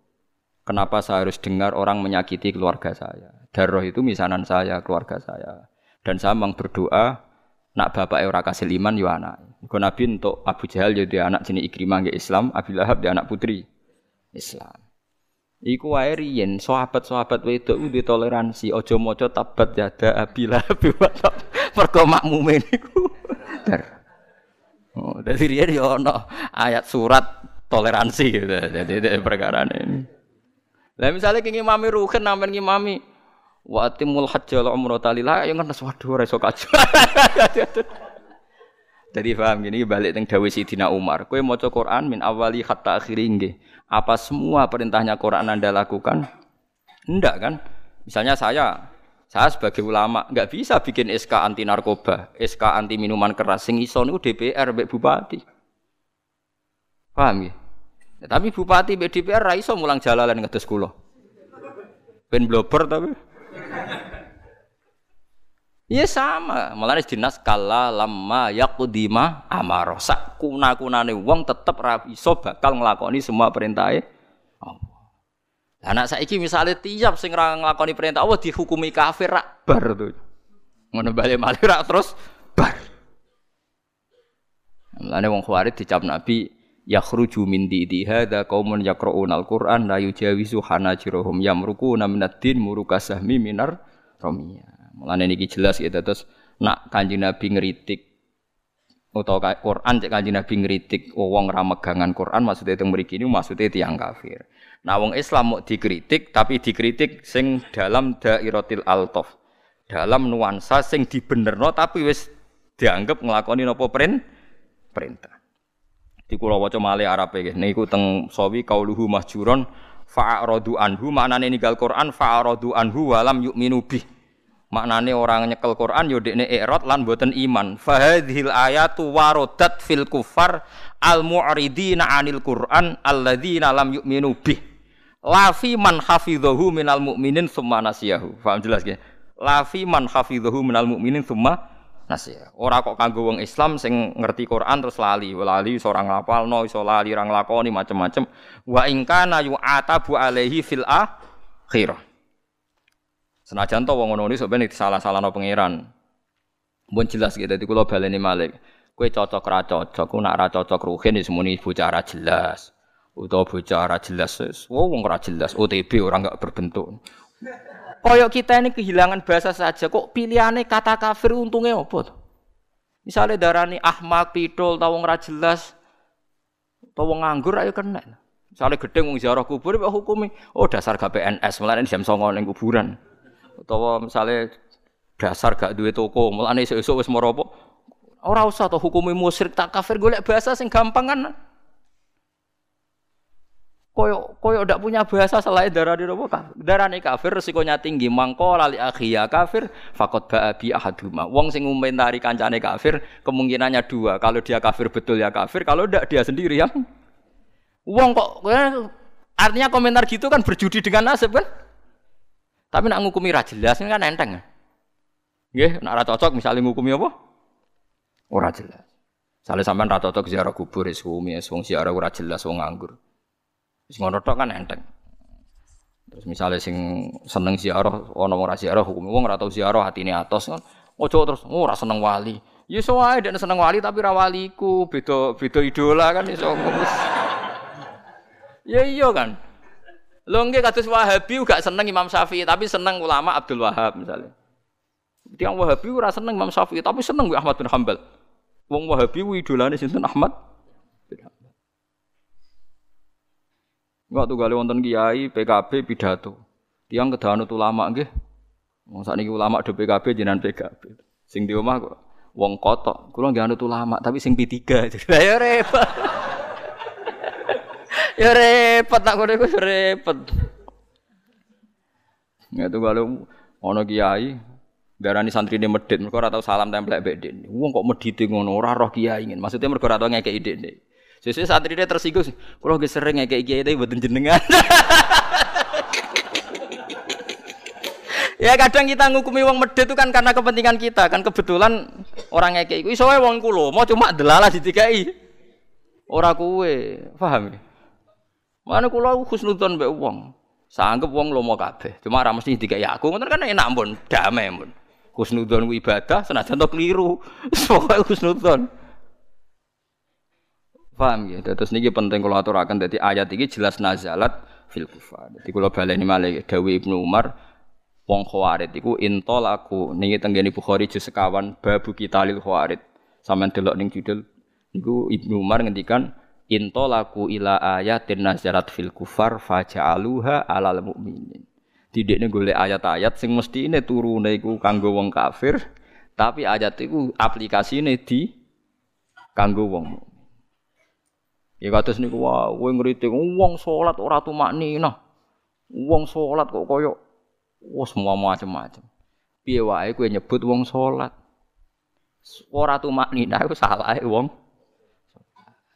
kenapa saya harus dengar orang menyakiti keluarga saya? Darroh itu misanan saya, keluarga saya. Dan saya memang berdoa Nak bapak ora kasih liman yo anak. Mergo Nabi untuk Abu Jahal jadi anak jenis Ikrimah nggih Islam, Abi Lahab dia anak putri Islam. Iku wae riyen sahabat-sahabat wedok kuwi toleransi, aja maca tabat yada Abi Lahab mergo makmume niku. Oh, dari riyen yo ana ayat surat toleransi gitu. Jadi perkara ini. Lah misalnya kenging mami ruhen nampen ngimami Wa atimul hajj wal umrata lillah ya kan waduh ora iso. (laughs) Jadi paham gini balik teng dawuh Sidina Umar. Kowe maca Quran min awali hatta akhiri nggih. Apa semua perintahnya Quran Anda lakukan? Enggak kan? Misalnya saya saya sebagai ulama nggak bisa bikin SK anti narkoba, SK anti minuman keras sing iso niku DPR mbek bupati. Paham ya? ya tapi bupati mbek DPR ra iso mulang jalalan ngedes kula. Ben blober tapi. (laughs) Iya sama, malah dinas kala lama yakudima amaro sak kuna kunane wong tetep rapi iso bakal ngelakoni semua perintah Allah. Anak saiki misalnya tiap sing ra nglakoni perintah Allah dihukumi kafir rak bar tuh. Ngono bali malih rak terus bar. Mulane wong khawarij dicap Nabi yakhruju min didi hadza qaumun yaqra'una al-Qur'an la yujawizu hanajirahum yamruquna minad din murukasahmi minar romiyah. Mulane niki jelas ya terus nak Kanjeng Nabi ngeritik utawa Quran cek kanjeng Nabi ngritik wong ra megangan Quran maksudnya itu mriki ini maksudnya tiang kafir. Nah wong Islam mau dikritik tapi dikritik sing dalam dairatil altof. Dalam nuansa sing dibenerno tapi wis dianggap nglakoni napa perintah. Di kula waca male Arabe nggih niku teng sawi kauluhu mahjuron fa'aradu anhu maknane ninggal Quran fa'aradu anhu walam yu'minu bih Maknane orang nyekel Quran yo dekne i'rad lan boten iman. Fahadhil ayatu warodat fil kufar al mu'ridina 'anil Quran alladzina lam yu'minu bih. La fi man hafidhahu minal mu'minin tsumma nasiyahu. Paham jelas ya? La fi man hafidhahu minal mu'minin tsumma nasiyahu. Ora kok kanggo wong Islam sing ngerti Quran terus lali. Lali iso ora ngapalno, iso lali ora nglakoni macem-macem. Wa in kana yu'atabu alaihi fil akhirah. Senajan to wong ngono iki sebenarnya disalah-salahno pangeran. Mun jelas gitu dadi kula baleni malik. Kowe cocok ra cocok, ku nak ra cocok ruhin wis muni bocah ra jelas. Utawa bocah ra jelas wong ra jelas, OTB orang enggak berbentuk. Koyok kita ini kehilangan bahasa saja kok pilihannya kata kafir untungnya apa Misalnya darani ahmak, pidol, tawong ra jelas, tawong nganggur ayo kena. Misalnya gedeng wong ziarah kubur, hukumi, oh dasar gak PNS, malah jam songo ning kuburan utawa misalnya dasar gak duwe toko, mulane esuk-esuk wis moropo. Ora usah to hukumi musyrik tak kafir golek bahasa sing gampang kan. Koyo koyo ndak punya bahasa selain darah di nopo kafir. Darane kafir resikonya tinggi. Mangko lali akhiya kafir fakot ba'abi ahaduma. Wong sing ngomentari kancane kafir kemungkinannya dua. Kalau dia kafir betul ya kafir, kalau ndak dia sendiri yang Wong kok artinya komentar gitu kan berjudi dengan nasib kan? Tapi nak ngukumi ra jelas kan enteng. Nggih, nak ra cocok misalnya ngukumi apa? Ora jelas. Sale sampean ra cocok ziarah kubur wis ngukumi wong ziarah ora jelas wong nganggur. Wis ngono tok kan enteng. Terus misalnya sing seneng ziarah ana wong ra ziarah hukum wong ora tau ziarah atine atos kan. Ojo terus oh, ora seneng wali. Ya iso wae nek seneng wali tapi ra waliku, beda beda idola kan iso. (laughs) ya iya kan. Lho nggih kados Wahabi gak seneng Imam Syafi'i, tapi seneng ulama Abdul Wahab misalnya. Tiang Wahabi ora seneng Imam Syafi'i, tapi seneng Ahmad bin Hambal. Wong Wahabi idolane sinten Ahmad bin Hambal. Waktu kali wonten kiai PKB pidato. Tiang kedahanut ulama nggih. Wong sakniki ulama do PKB jenengan PKB. Sing di omah kok wong kotok. Kula nggih anut ulama, tapi sing P3. (laughs) Ya repot. (laughs) Ya repot tak kono iku repot. Ya tuh kalau ono kiai darani santri ini medit, mereka ora tau salam tempel mbek. Wong kok medit ngono ora roh kiai ingin. Maksudnya mereka ora tau ngekeki dek. Sesuai santri ini tersinggung, kalau gak sering ngekeki kiai tapi buatin jenengan. (laughs) ya kadang kita ngukumi wong medit itu kan karena kepentingan kita kan kebetulan orang ngekeki iku iso wong kulo mau cuma delalah ditikai. Ora kuwe, paham ya? Mana kula husnudzon mbek wong. Sanggep wong lomo kabeh. Cuma ora mesti dikai aku, ngoten kan enak pun, damai pun. Husnudzon ku ibadah senajan to keliru. (laughs) Pokoke husnudzon. Paham ya? Terus niki penting kula aturaken dadi ayat iki jelas nazalat fil kufar. Dadi kula baleni malih dawuh Ibnu Umar wong khawarid iku intol aku niki tenggene Bukhari juz sekawan babu kitalil khawarid. Sampeyan delok ning judul niku Ibnu Umar ngendikan intolaku ila ayatin nazarat fil kufar faja'aluha alal mukminin. Didekne golek ayat-ayat sing mesti ini turune iku kanggo wong kafir, tapi ayat iku aplikasine di kanggo wong. Ya kados niku wah kowe ngritik wong salat ora tumakninah. Wong salat kok koyo wah semua macam-macam. Piye wae kowe nyebut wong salat. Ora tumakninah iku salah wong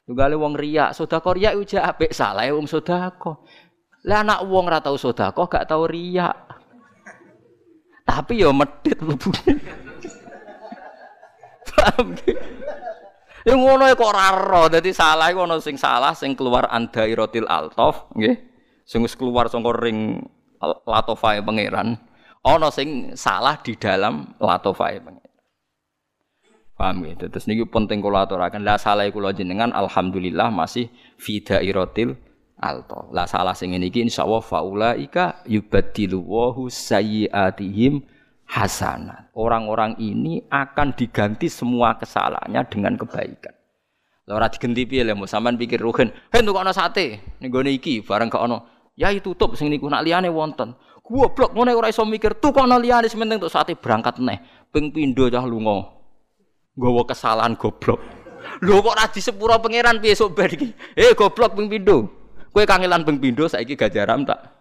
Tunggal wong riak, sedekah riak uja apik salah wong sedekah. Lah anak wong ora tau sedekah gak tau riak. Tapi ya medit mlebune. (laughs) Paham Ya ngono kok ora ro, dadi salah iku ana sing salah sing keluar andairotil altof, nggih. Sing wis keluar saka ring latofae pangeran. Ana sing salah di dalam latofae pangeran. Paham ya? Terus niki penting kula aturaken. Lah salah kula jenengan alhamdulillah masih fi dairatil alto. Lah salah sing ngene iki insyaallah faulaika yubaddilu wa sayyiatihim hasanat. Orang-orang ini akan diganti semua kesalahannya dengan kebaikan. Lah ora digenti piye lho, sampean pikir rugen. Heh ana sate ning gone iki bareng gak ana. Ya tutup sing niku nak liyane wonten. Goblok ngene ora iso mikir tukono liyane sementing untuk sate berangkat neh. Ping pindho cah lunga. Nggawa kesalahan goblok. Lho kok ora disepuro pangeran piye sok bar iki? Eh goblok ping pindho. Kowe kangelan ping pindho saiki gajaram tak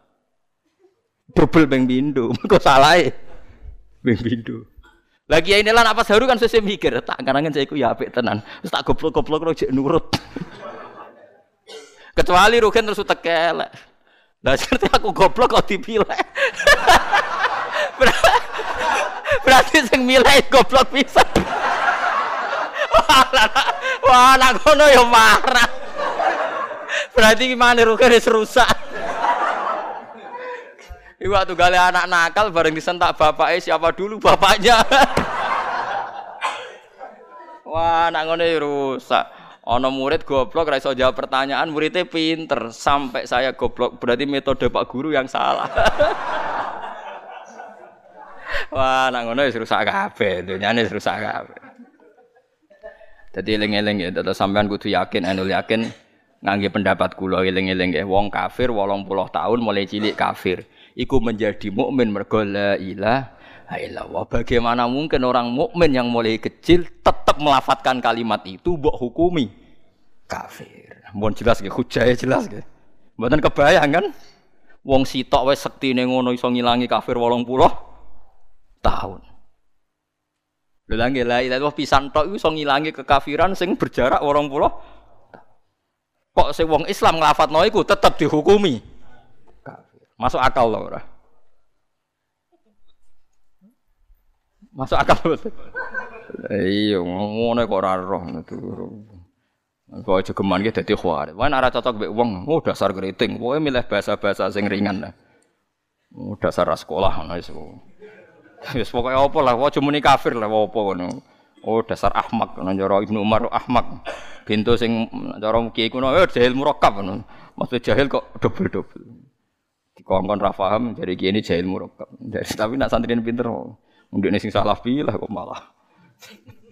double ping pindho. (laughs) Kok salah e? Ping. Lagi ini lah apa seharu kan saya mikir tak karangan saya ku ya apik tenan. Terus tak goblok-goblok kok nurut. (laughs) Kecuali Rugen terus tekelek. Lah (laughs) seperti aku goblok kok dipilih. (laughs) Berarti sing milih goblok bisa. Wah, anak kono ya marah. Berarti gimana Rugen wis rusak. Iku waktu gale anak nakal bareng disentak bapaknya siapa dulu bapaknya. (laughs) Wah, anak ngono rusak. Ono murid goblok ra iso jawab pertanyaan, muridnya pinter sampai saya goblok. Berarti metode Pak Guru yang salah. (laughs) Wah, anak ngono wis rusak kabeh, dunyane rusak kabeh. Dadi eling-eling ya, tetep sampean kudu yakin, anu yakin ngangge pendapat kula eling-eling ya. Wong kafir 80 tahun mulai cilik kafir. Iku menjadi mukmin mergo la ilaha illallah. Bagaimana mungkin orang mukmin yang mulai kecil tetap melafatkan kalimat itu mbok hukumi kafir. Mohon jelas nggih, hujahe jelas nggih. Mboten kebayang kan? Wong sitok wis sektine ngono iso ngilangi kafir 80 tahun. Lha la ilaha pisan tok iso ngilangi kekafiran sing berjarak 80 Kok sing wong Islam nglafatno iku tetep dihukumi. Masuk akal lho ora? Masuk akal betul. Iya, ngono kok ora roh Kok aja geman ki dadi khawarit. Wah ora cocok mbek wong, oh dasar keriting. Pokoke milih bahasa-bahasa sing ringan. Oh dasar sekolah ngono wis. (laughs) Wis pokoke apa lah, aja muni kafir lah apa ngono. Oh dasar ahmak, ngono cara Ibnu Umar ahmak. Bintu sing cara kiai kuno eh jahil ngono. Maksud jahil kok double-double. Dikongkon ra paham jadi kiai ini jahil murakkab. Tapi nak santri pinter. Undine sing salah pilah kok malah. (laughs)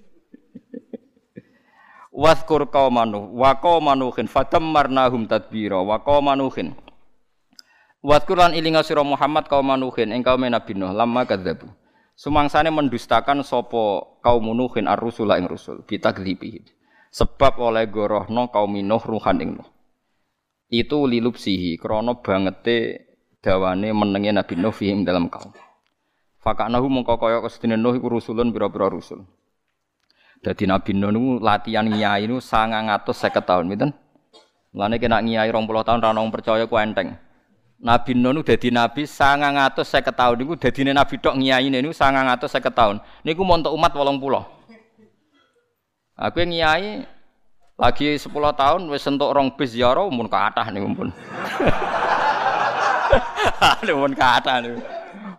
Wadhkur qaumanu wa qaumanuhin fatammarnahum tadbira wa qaumanuhin Wadhkur lan ilinga sira Muhammad qaumanuhin ing kaum Nabi Nuh lamma kadzabu Sumangsane mendustakan sapa kaum Nuhin ar-rusula ing rusul bitakdzibihi sebab oleh gorohno kaum Nuh ruhan ing Nuh itu lilupsihi krana bangete dawane menenge Nabi Nuh fihim dalam kaum Fakanahu mongko kaya kesedene Nuh iku rusulun pira-pira rusul Dadi Nabi Nuh niku latihan ngiyai niku 950 tahun, pinten? Mulane kena ngiyai 20 tahun ra ono percaya ku enteng. Nabi Nuh niku dadi nabi 950 tahun niku dadine nabi tok ngiyaine niku 950 tahun. Niku montok umat 80. Aku ngiyai lagi 10 tahun wis entuk rong bis ziarah mun kathah niku pun. (laughs) (laughs) Aduh mun kathah niku.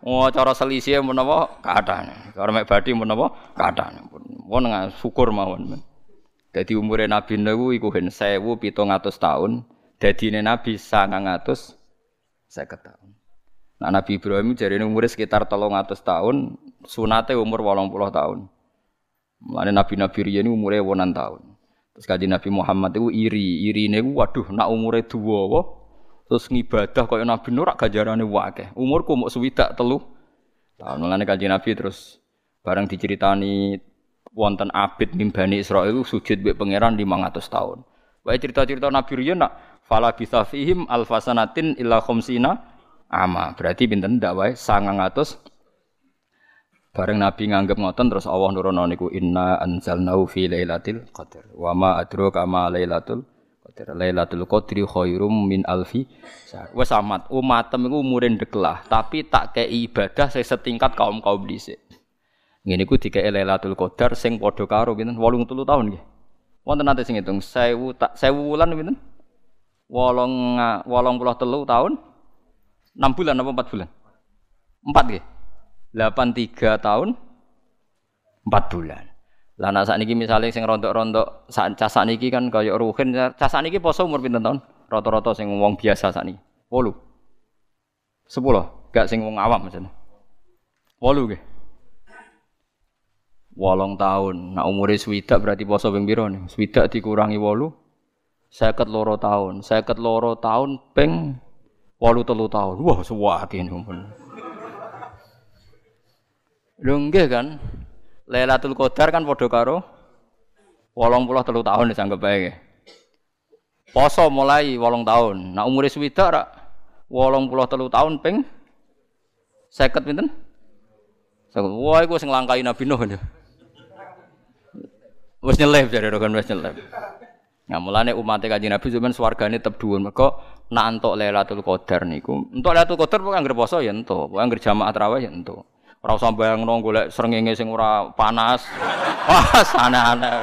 Oh, cara selisih menapa kathah. Cara mek badhe menapa. Pun syukur mawon. Dadi umure Nabi niku iku hen 1700 tahun, dadine Nabi 950 tahun. Nah, Nabi Ibrahim jarine umure sekitar 300 tahun, sunate umur 80 tahun. Mulane nabi-nabi riyen umure wonan tahun. Terus kaji Nabi Muhammad itu iri, iri ini waduh nak umure dua, terus ngibadah kaya Nabi Nur gajarane wakeh. Umurku mau swidak telu. Tahun mulane kaji Nabi terus bareng diceritani wonten abid mimbani Israel sujud mbek pangeran 500 tahun. Wae cerita-cerita Nabi riyen nak fala bisa alfasanatin illa khamsina ama. Berarti pinten ndak wae 900 Bareng Nabi nganggep ngoten terus Allah nurono niku inna anzalnahu fi lailatul qadar. Wa ma adraka lailatul qadar. Lailatul qadri khairum min alfi syahr. Wes amat umatem iku umure ndeklah, tapi tak kei ibadah saya setingkat kaum-kaum dhisik. Ngene iku dikeke Lailatul Qadar sing padha karo pinten 83 tahun nggih. Wonten nate sing ngitung 1000 tak 1000 wulan pinten? 8 83 tahun 6 bulan apa 4 bulan? 4 nggih. 83 tahun 4 bulan. Lah nek sakniki misale sing rontok-rontok sak cah sakniki kan kaya ruhin cah sakniki poso umur pinten tahun? Rata-rata sing wong biasa sakniki. 8. 10. Gak sing wong awam maksudnya. 8 nggih. Wolong tahun. Nah umure swidak berarti poso ping pira nih? Swidak dikurangi wolu. Seket loro tahun. Seket loro tahun ping wolu telu tahun. Wah suwake numpun. Lho nggih kan? Lailatul Qadar kan padha karo 83 tahun disanggep bae. Poso mulai 8 tahun. Nah umure swidak ra 83 tahun ping 50 pinten? Wah, iku sing langkai Nabi Nuh. Wes nyelip jare rokan wes nyelip. Nah, mulane umat Kanjeng Nabi zaman swargane tetep dhuwur. Mergo nak entuk Lailatul Qadar niku. Entuk Lailatul Qadar pokoke anggere poso ya entuk, pokoke anggere jamaah tarawih ya entuk. Ora usah bayangno golek srengenge sing ora panas. Wah, aneh-aneh.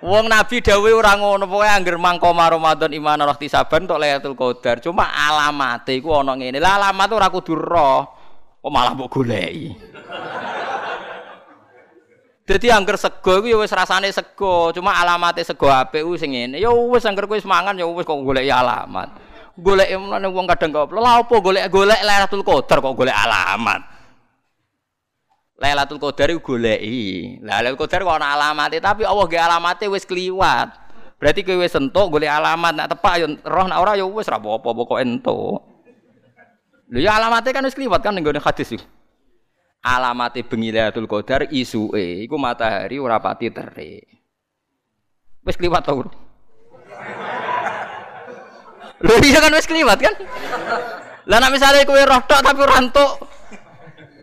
Wong Nabi dawuh ora ngono, pokoke anggere mangko Ramadan iman roh tisaban entuk Lailatul Qadar. Cuma alamate iku ana ngene. Lah alamat ora kudu roh. Kok malah mbok goleki. Dadi angger sego iku ya wis rasane sego, cuma alamate sego apik ku sing ngene. Ya wis angger kowe wis mangan ya wis kok golek alamat. Golek menane wong kadang kok lha apa golek-golek Lailatul Qadar kok golek alamat. Lailatul Qadar iku goleki. Lailatul Qadar kok ana alamate, tapi Allah ge alamate wis kliwat. Berarti kowe wis entuk golek alamat, nak tepak ya roh nak ora ya wis ora apa-apa pokoke entuk. Lho ya alamate kan wis kliwat kan ning hadis iki alamate bengi Lailatul Qadar isuke iku matahari ora pati terik. Wis kliwat to. Lho iya kan wis kliwat kan? Lah nek misale kowe roh tok tapi ora.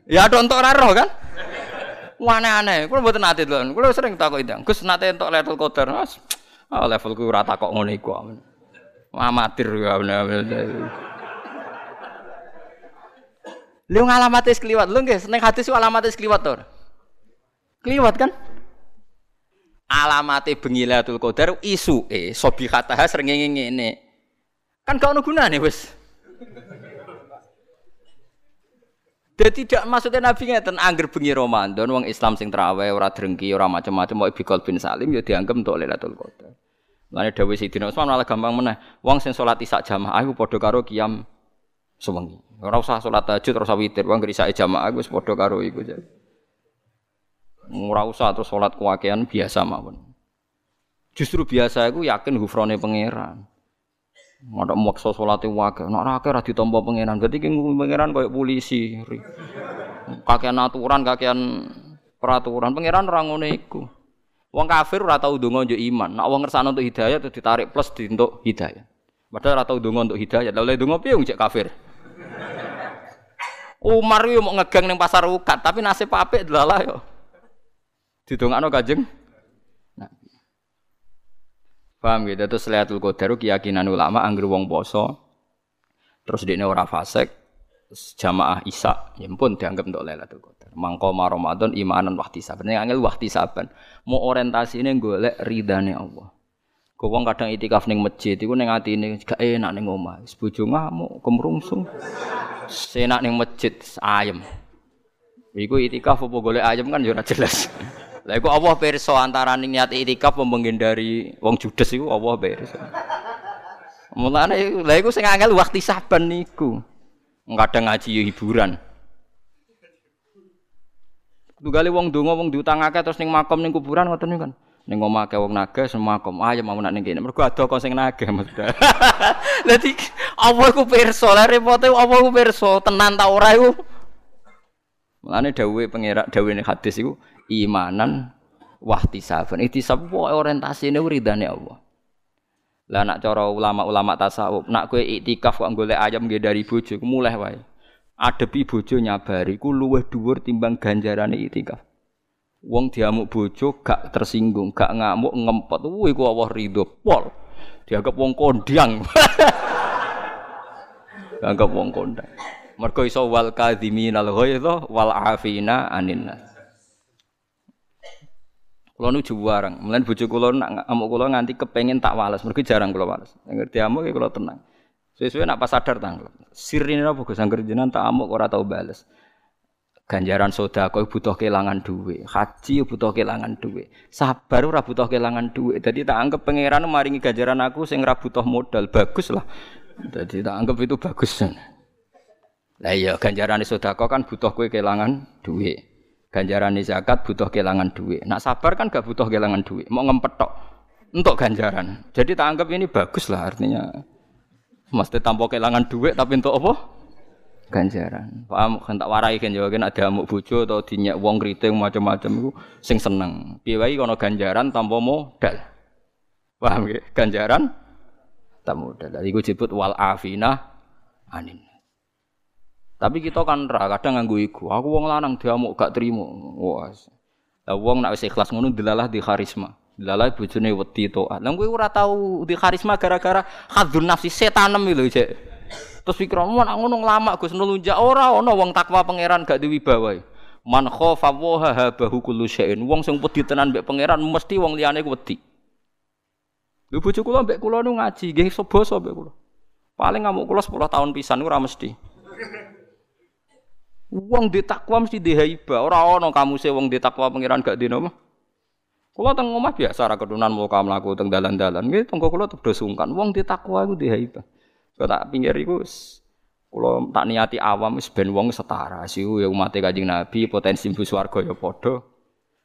Ya tok entuk ora roh kan? Aneh-aneh, kulo mboten nate lho. Kulo sering takok itu. Gus nate entuk Lailatul Qadar. Mas, ah, levelku ora takok ngono iku. Amatir ya. Lu ngalamate kliwat, lu nggih seneng hadis ku alamate kliwat to. Kliwat kan? Alamate bengi Lailatul Qadar isuke sobihataha srengenge ngene. Kan gak ono gunane wis. Jadi tidak maksudnya Nabi ngeten angger bengi Ramadan wong Islam sing traweh ora drengki ora macam-macam mau bikol bin Salim ya dianggap untuk Lailatul Qadar. Lane dawuh Sidina Utsman malah gampang meneh. Wong sing salat isak jamaah iku padha karo kiam sewengi. Ora usah salat tahajud, ora usah witir, wong ngrisake jamaah wis padha karo iku. Ora usah terus salat kuwakean biasa mawon. Justru biasa iku yakin hufrone pangeran. Ada maksa salate wae, nek ora akeh ora ditampa pangeran. Berarti ki pangeran koyo polisi. Kakean aturan, kakean peraturan. Pangeran ora ngono iku. Wong kafir ora tau ndonga njuk iman. Nek wong ngersano untuk hidayah terus ditarik plus di untuk hidayah. Padahal ora tau untuk hidayah. Lah oleh ndonga piye wong cek kafir? Umar yo mau ngegang ning pasar ukat, tapi nasib apik delalah yo. Didongakno Kanjeng. Paham gitu, terus Lailatul Qadar keyakinan ulama anggere wong poso terus dekne ora fasik jamaah Isa ya pun dianggap untuk Lailatul Qadar. Mangko Ramadan imanan wahti saban. Yang angel wahti saban. Mau orientasine golek ridane Allah. Kau wong kadang itikaf ning masjid iku ning atine gak enak ning omah. Wis bojo ngamuk, kemrungsung. Senak ning masjid ayem. Iku itikaf apa golek ayem kan ya ora jelas. Lah iku Allah pirsa antarané niat itikaf menghindari wong judes iku Allah pirsa. Mulane lha iku sing angel waktu saban niku. Kadang ngaji ya hiburan. Tugale wong donga wong diutangake terus ning makam ning kuburan ngoten niku kan. ning omah ke wong naga semua kom ayo mau nak ning kene mergo ada kok sing naga maksudnya (laughs) dadi apa iku pirsa lha repote apa iku pirsa tenan ta ora iku Mulane dawuhe pengerak dawuhe hadis iku imanan wahtisaban ihtisab wae orientasine ridane Allah lah nak cara ulama-ulama tasawuf nak kowe iktikaf kok golek ayam nggih dari bojo mulai wae adepi bojo nyabari ku luwih dhuwur timbang ganjarane iktikaf Wong diamuk bojo gak tersinggung, gak ngamuk ngempet. Wuh iku Allah ridho pol. Dianggap wong kondang. (laughs) Dianggap wong kondang. Mergo iso wal kadhiminal ghaidha wal afina anin Kula nu juwarang, mlen bojo kula nak ngamuk kula nganti kepengin tak wales, mergo jarang kula wales. Ngerti amuk kula tenang. Sesuai nak pas sadar tanggal. Sirine apa Gus angger jenengan tak amuk ora tau bales ganjaran soda kau butuh kehilangan duit, haji butuh kehilangan duit, sabar ora butuh kehilangan duit. Jadi tak anggap pangeran maringi ganjaran aku sing ora butuh modal, bagus lah. Jadi tak anggap itu bagus. Lah iya ganjaran soda kan butuh kue kehilangan duit. Ganjaran zakat butuh kelangan duit. Nak sabar kan gak butuh kelangan duit. Mau ngempet tok untuk ganjaran. Jadi tak anggap ini bagus lah artinya. Mesti tanpa kelangan duit tapi untuk apa? Ganjaran. Paham kan tak warai kan juga kan ada amuk bojo atau dinyak wong kriting macam-macam itu sing seneng. Piye wae kono ganjaran tanpa modal. Paham ya? Ganjaran tak modal. Gue disebut wal afina anin. Tapi kita kan ra kadang nganggo iku. Aku wong lanang diamuk gak trimo. Wah. Lah wong nek wis ikhlas ngono dilalah di karisma. Dilalah bojone wedi taat. Lah kowe ora tau di karisma gara-gara hadzun nafsi setanem lho, Cek. Terus pikiranmu nak ngono nglamak Gus nulunjak ora ana wong takwa pangeran gak diwibawa. Man khofa wa habahu kullu syai'in. Wong sing wedi tenan mbek pangeran mesti wong liyane wedi. Lho bojo kula mbek kula nu ngaji, nggih basa mbek kula. Paling ngamuk kula 10 tahun pisan ora mesti. Wong di takwa mesti di. Ora ana kamu se wong di takwa pangeran gak mah. Kula teng omah biasa ra kedunan mau kamu laku teng dalan-dalan. Nggih tenggo kula tebdo sungkan. Wong di iku di haiba. Kok tak pinggir iku kula tak niati awam wis ben wong setara. Siu ya umat Kanjeng Nabi potensi mlebu swarga ya padha.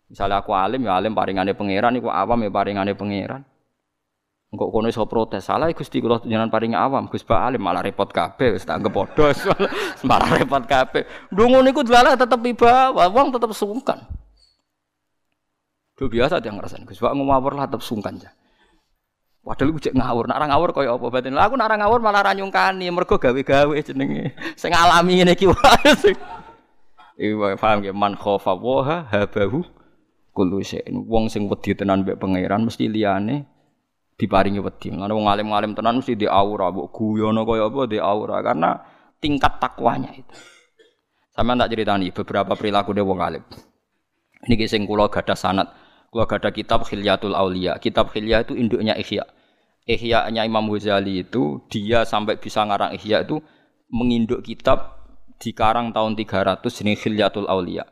Misalnya aku alim ya alim paringane pangeran iku awam ya paringane pangeran. Engkau kono iso protes, salah Gusti kula jenengan paring awam, Gus Pak Alim malah repot kabeh, wis tak anggap (laughs) malah repot kabeh. Ndungu niku delalah tetep iba, wong tetep sungkan. Itu biasa dia ngerasain, Gus Pak ngawur lah tetep sungkan ya. Padahal gue cek ngawur, nak ngawur kaya apa batin. Lah aku nak ngawur malah ra nyungkani, mergo gawe-gawe jenenge. Sing alami ngene iki (laughs) wae. Iki paham ya man khofa wa habahu kullu syai'in. Wong sing wedi tenan mbek pangeran mesti liyane diparingi wedi. Lan wong alim-alim tenan mesti di aura, mbok guyono kaya apa di aura karena tingkat takwanya itu. Sama tak ceritani beberapa perilaku dia wong alim. Ini sing kula gadah sanat, kula gadah kitab Khilyatul Aulia. Kitab Khilya itu induknya Ihya. Ihya-nya Imam Ghazali itu dia sampai bisa ngarang Ihya itu menginduk kitab di karang tahun 300 ini Khilyatul Aulia.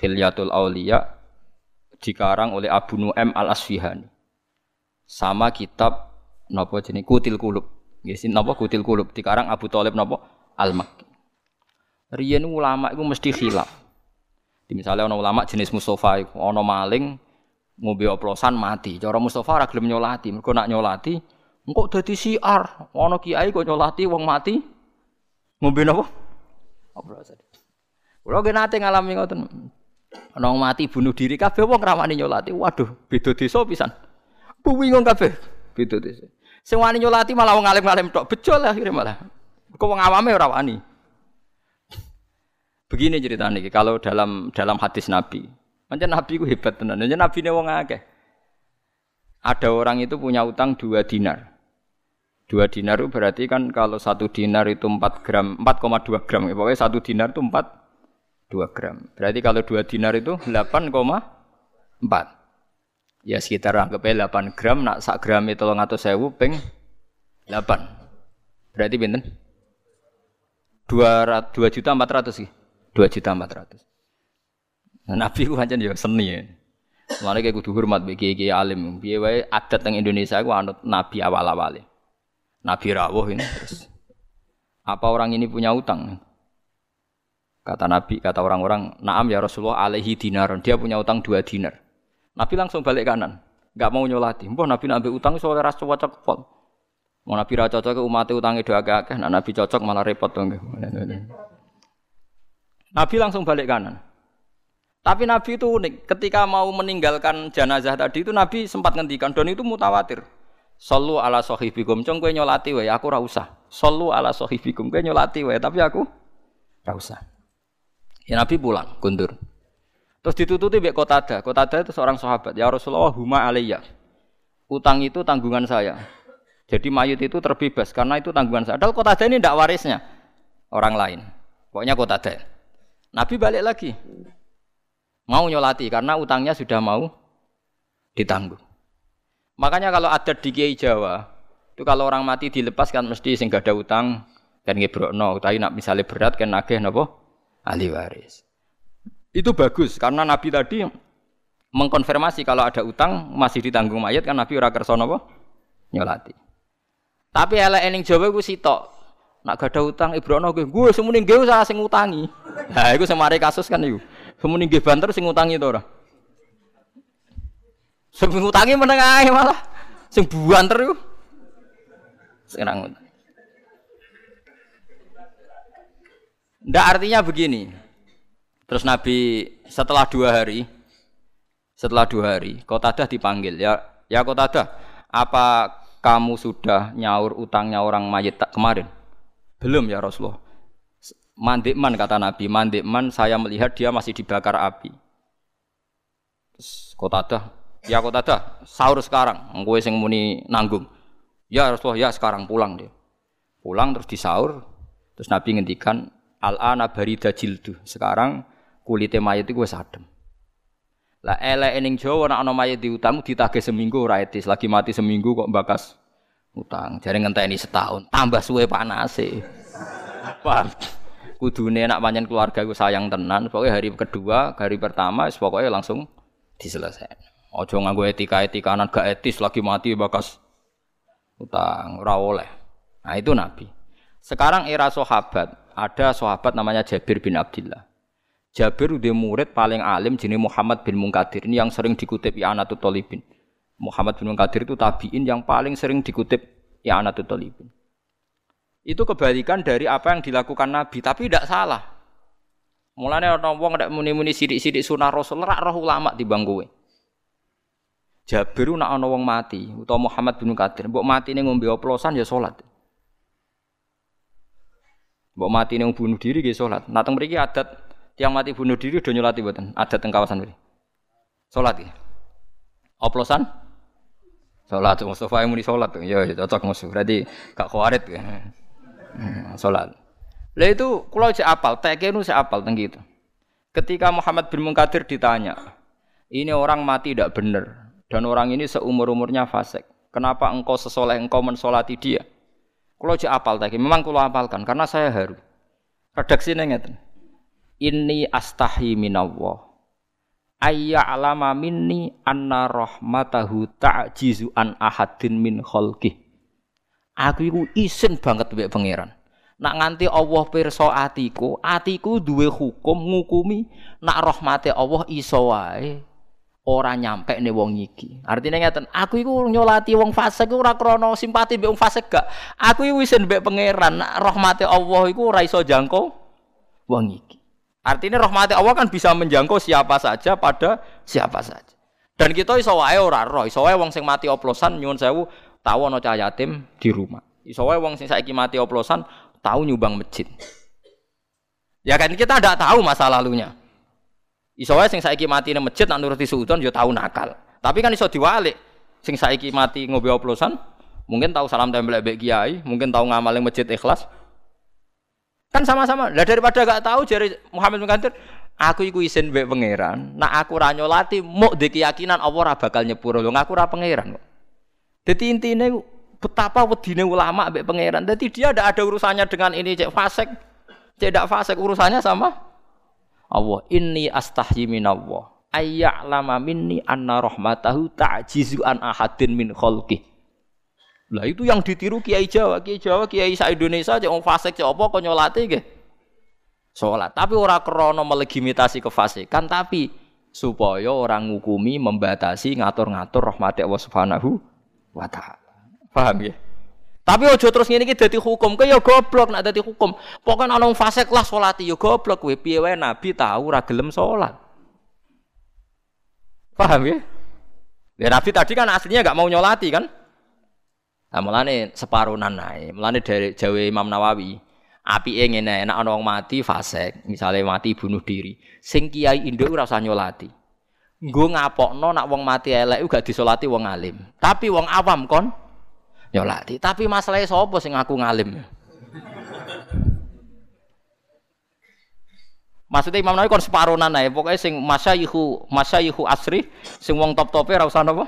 Khilyatul Aulia dikarang oleh Abu Nu'aim Al-Asfihani sama kitab napa jenis Kutil Kulub. Nggih napa Kutil Kulub dikarang Abu Thalib napa Al-Makki. Riyen ulama iku mesti khilaf. Di misalnya ulama jenis Mustafa ana maling ngombe oplosan mati. Cara Mustafa ora gelem nyolati, nak nyolati engko dadi siar. Ana kiai kok nyolati wong mati ngombe napa? Oplosan. Kulo ge nate ngalami ngoten. Ana mati bunuh diri kabeh wong ramani nyolati. Waduh, beda desa pisan. Bingung kabeh. Beda desa. Sing wani nyolati malah wong alim-alim tok. Bejo lah akhirnya malah. Kok wong awame ora wani. Begini ceritanya kalau dalam dalam hadis Nabi. Macam Nabi ku hebat tenan. Macam Nabi ne wong akeh. Ada orang itu punya utang dua dinar. Dua dinar itu berarti kan kalau satu dinar itu 4 gram, 4,2 gram. Ya, pokoknya satu dinar itu 4, 2 gram. Berarti kalau dua dinar itu 8,4. Ya sekitar anggap 8 gram, nak sak gram itu atau sewu peng 8. Berarti binten? 2 2 juta 400 sih. 2 juta 400. Nah, Nabi ku pancen ya seni ya. Mulane kayak kudu hormat bagi kiai alim. Piye wae adat teng Indonesia ku anut nabi awal-awale. Nabi rawuh ini terus. Apa orang ini punya utang? Kata Nabi, kata orang-orang, "Na'am ya Rasulullah alaihi dinar." Dia punya utang dua dinar. Nabi langsung balik kanan, nggak mau nyolati. Mbah Nabi nabi utang soalnya ras cocok pol. Mau Nabi ra cocok umat utangnya doa akeh, nah Nabi cocok malah repot dong. Nabi langsung balik kanan. Tapi Nabi itu unik. Ketika mau meninggalkan jenazah tadi itu Nabi sempat ngendikan dan itu mutawatir. Sallu ala sahibikum. Cong kowe nyolati wae, aku ora usah. Sallu ala sahibikum. Kowe nyolati wae, tapi aku ora usah. Ya Nabi pulang, kundur. Terus ditututi mbek Qatada. Qatada itu seorang sahabat. Ya Rasulullah huma alayya. Utang itu tanggungan saya. Jadi mayit itu terbebas karena itu tanggungan saya. Padahal Qatada ini tidak warisnya orang lain. Pokoknya Qatada. Nabi balik lagi. Mau nyolati karena utangnya sudah mau ditanggung. Makanya kalau ada di Kiai Jawa, itu kalau orang mati dilepas kan mesti sing gak ada utang kan ngebrokno, tapi nak misalnya berat kan nagih napa ahli waris. Itu bagus karena Nabi tadi mengkonfirmasi kalau ada utang masih ditanggung mayat kan Nabi ora kersa napa? Nyolati. Tapi elek ening Jawa ku sitok. Nak gak ada utang Ibrono gue, gue semune gue usah sing utangi. Nah, iku semare kasus kan iku. Semua nggih banter sing ngutangi to ora? Sing ngutangi meneng ae malah. Sing banter iku. Sekarang Ndak artinya begini. Terus Nabi setelah dua hari, setelah dua hari, Kotadah dipanggil. Ya, ya Kotadah, apa kamu sudah nyaur utangnya orang mayit kemarin? Belum ya Rasulullah. Mandikman kata Nabi, mandikman saya melihat dia masih dibakar api. Terus Kotadah, ya Kotadah, sahur sekarang, gue sing muni nanggung. Ya Rasulullah, ya sekarang pulang dia. Pulang terus disaur, terus Nabi ngendikan, Al-ana barida jildu. Sekarang kulitnya mayat itu gue sadem. Lah elek ning Jawa nek ana mayit diutang ditagih seminggu ora etis, lagi mati seminggu kok bakas utang. Jare ngenteni setahun, tambah suwe panase. (laughs) Paham? Kudune nak panjen keluarga gue sayang tenan, pokoknya hari kedua, hari pertama pokoknya langsung diselesaikan. Ojo nganggo etika-etikanan gak etis lagi mati bakas utang, ora oleh. Nah itu Nabi. Sekarang era sahabat, ada sahabat namanya Jabir bin Abdullah. Jabir udah murid paling alim jenis Muhammad bin Munkadir ini yang sering dikutip I'anatul Talibin. Muhammad bin Munkadir itu tabiin yang paling sering dikutip I'anatul Talibin. Itu kebalikan dari apa yang dilakukan Nabi, tapi tidak salah. Mulanya orang wong ndak muni-muni sidik-sidik sunah Rasul rak roh ulama di bangkuwe. Jabir nak wong mati utawa Muhammad bin Munkadir, mbok matine ngombe oplosan ya salat. Mbok mati ning bunuh diri nggih salat. Nah teng adat tiang mati bunuh diri do nyolati mboten? Adat teng kawasan mriki. Salat ya. Oplosan? Salat Mustafa yang muni salat. Ya, ya cocok musuh. Berarti gak khawarit ya. Hmm, salat. Lah itu kula cek apal, teke nu cek apal teng gitu. Ketika Muhammad bin Munkadir ditanya, ini orang mati tidak benar dan orang ini seumur umurnya fasik. Kenapa engkau sesoleh engkau mensolati dia? Kalau cek apal tadi, memang kalau apalkan karena saya haru. Redaksi ngeten. Ini astahi minallah. Ayya alama minni anna rahmatahu ta'jizu an ahadin min khalqih. Aku iku isin banget mbek pangeran. Nak nganti Allah pirsa atiku, atiku duwe hukum ngukumi nak rahmate Allah iso wae ora nyampe nih wong iki. Artinya ngeten, aku iku nyolati wong fasik ora krana simpati mbek wong fasik gak. Aku iku wis mbek pangeran, rahmate Allah iku ora iso jangkau wong iki. Artinya rahmati Allah kan bisa menjangkau siapa saja pada siapa saja. Dan kita iso wae ora roh, iso wae wong sing mati oplosan nyuwun sewu tahu ana cah yatim di rumah. Iso wae wong sing saiki mati oplosan tahu nyumbang masjid. Ya kan kita tidak tahu masa lalunya. Iso wae sing saiki mati nang masjid nak nuruti suudon yo tau nakal. Tapi kan iso diwalik. Sing saiki mati ngombe oplosan, mungkin tahu salam tempel mbek kiai, mungkin tahu ngamal masjid ikhlas. Kan sama-sama. Lah daripada gak tahu jari Muhammad bin aku iku isin mbek pangeran. Nak aku ra nyolati, muk di keyakinan Allah ora bakal nyepuro. Lho ngaku ora pangeran kok. Dadi intine betapa wedine ulama mbek pangeran. Dadi dia ndak ada urusannya dengan ini cek fasik. Cek ndak fasik urusannya sama Allah inni astahyi minallah ayya'lama minni anna rahmatahu ta'jizu an ahadin min khalqih lah itu yang ditiru Kiai Jawa, Kiai Jawa, Kiai sa Indonesia cek wong fasik cek apa kok nyolate nggih. Salat, tapi ora krana melegitimasi kefasikan, tapi supaya orang ngukumi, membatasi, ngatur-ngatur rahmat Allah Subhanahu wa taala. Paham ya? Tapi ojo terus ngene iki dadi hukum, kaya goblok nek dadi hukum. Pokoke ana wong fasik lah salati ya goblok kowe piye wae nabi tahu ora gelem salat. Paham ya? Ya nabi tadi kan aslinya enggak mau nyolati kan? Nah, mulane separunan nae. Mulane dari Jawa Imam Nawawi, api ngene nek ana wong mati fasik, misalnya mati bunuh diri, sing kiai induk ora usah nyolati. Nggo ngapokno nak wong mati elek gak disolati wong alim. Tapi wong awam kon nyolati. Tapi masalahnya sapa sing ngaku ngalim? Maksudnya Imam Nawawi kon separonan ae, pokoke sing masyayihu masyayihu asri sing wong top-tope ora usah napa?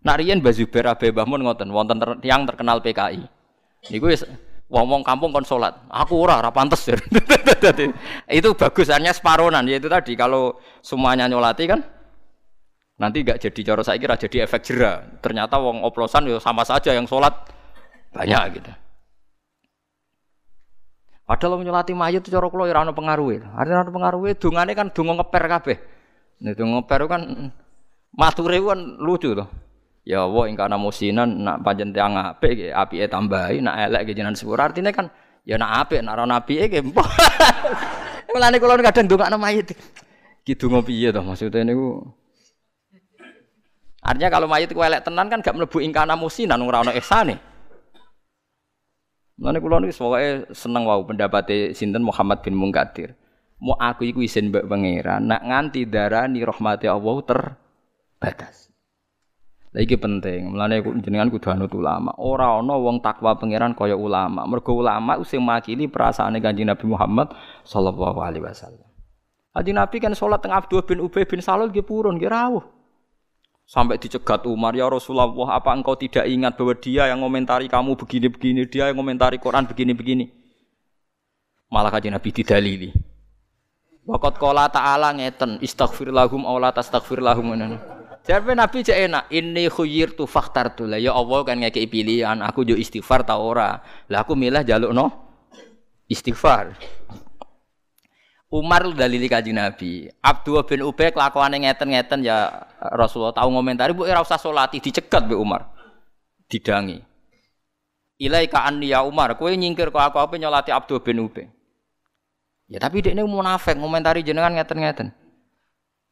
Nak riyen Mbah Zubair Abe ngoten, wonten yang terkenal PKI. Niku wis wong-wong kampung kon salat. Aku ora ora pantes. (laughs) itu bagus hanya separonan yaitu tadi kalau semuanya nyolati kan Nanti gak jadi cara saya kira jadi efek jerah. Ternyata wong oplosan ya sama saja yang sholat banyak gitu. Padahal nyolati mayit cara kula ya ora ono pengaruhe. Artinya ono pengaruhe dongane kan donga ngeper kabeh. Nek donga ngeper kan mature kan lucu to. Ya Allah ing kana musinan nak pancen tiyang apik apike tambahi nak elek ge jenengan sepur. Artinya kan ya nak apik nak ora apike ge. (laughs) Mulane kula kadang ndongakno mayit. Ki donga piye to maksudnya niku Artinya kalau mayit ku elek tenan kan gak mlebu ing kana musinan ora ono ihsane. Mulane kula niku pokoke seneng wau pendapate sinten Muhammad bin Munkadir. Mau aku iku isin mbek pangeran, nak nganti darani rahmati Allah terbatas. Lah iki penting, mulane jenengan kudu anut ulama. Ora ana wong takwa pangeran kaya ulama. Mergo ulama sing makili perasaane Kanjeng Nabi Muhammad sallallahu alaihi wasallam. Kanjeng Nabi kan salat teng Abdul bin Ubay bin Salul nggih purun nggih rawuh. Sampai dicegat Umar, ya Rasulullah, apa engkau tidak ingat bahwa dia yang komentari kamu begini-begini, dia yang komentari Quran begini-begini. Malah kajian Nabi didalili. Wakot kola ta'ala ngeten, istaghfir lahum, awla tastaghfir lahum. Jadi Nabi cek enak, ini khuyir tu faktar tu lah. Ya Allah kan ngekei pilihan, aku jo istighfar ta ora. Lah aku milih jaluk no istighfar. Umar dalili kaji Nabi. Abdul bin Ubay kelakuane ngeten-ngeten ya Rasulullah tahu ngomentari bu ora usah salati dicegat be Umar. Didangi. Ilaika anni ya Umar, kowe nyingkir kok aku apa nyolati Abdul bin Ubay. Ya tapi dekne munafik ngomentari jenengan ngeten-ngeten.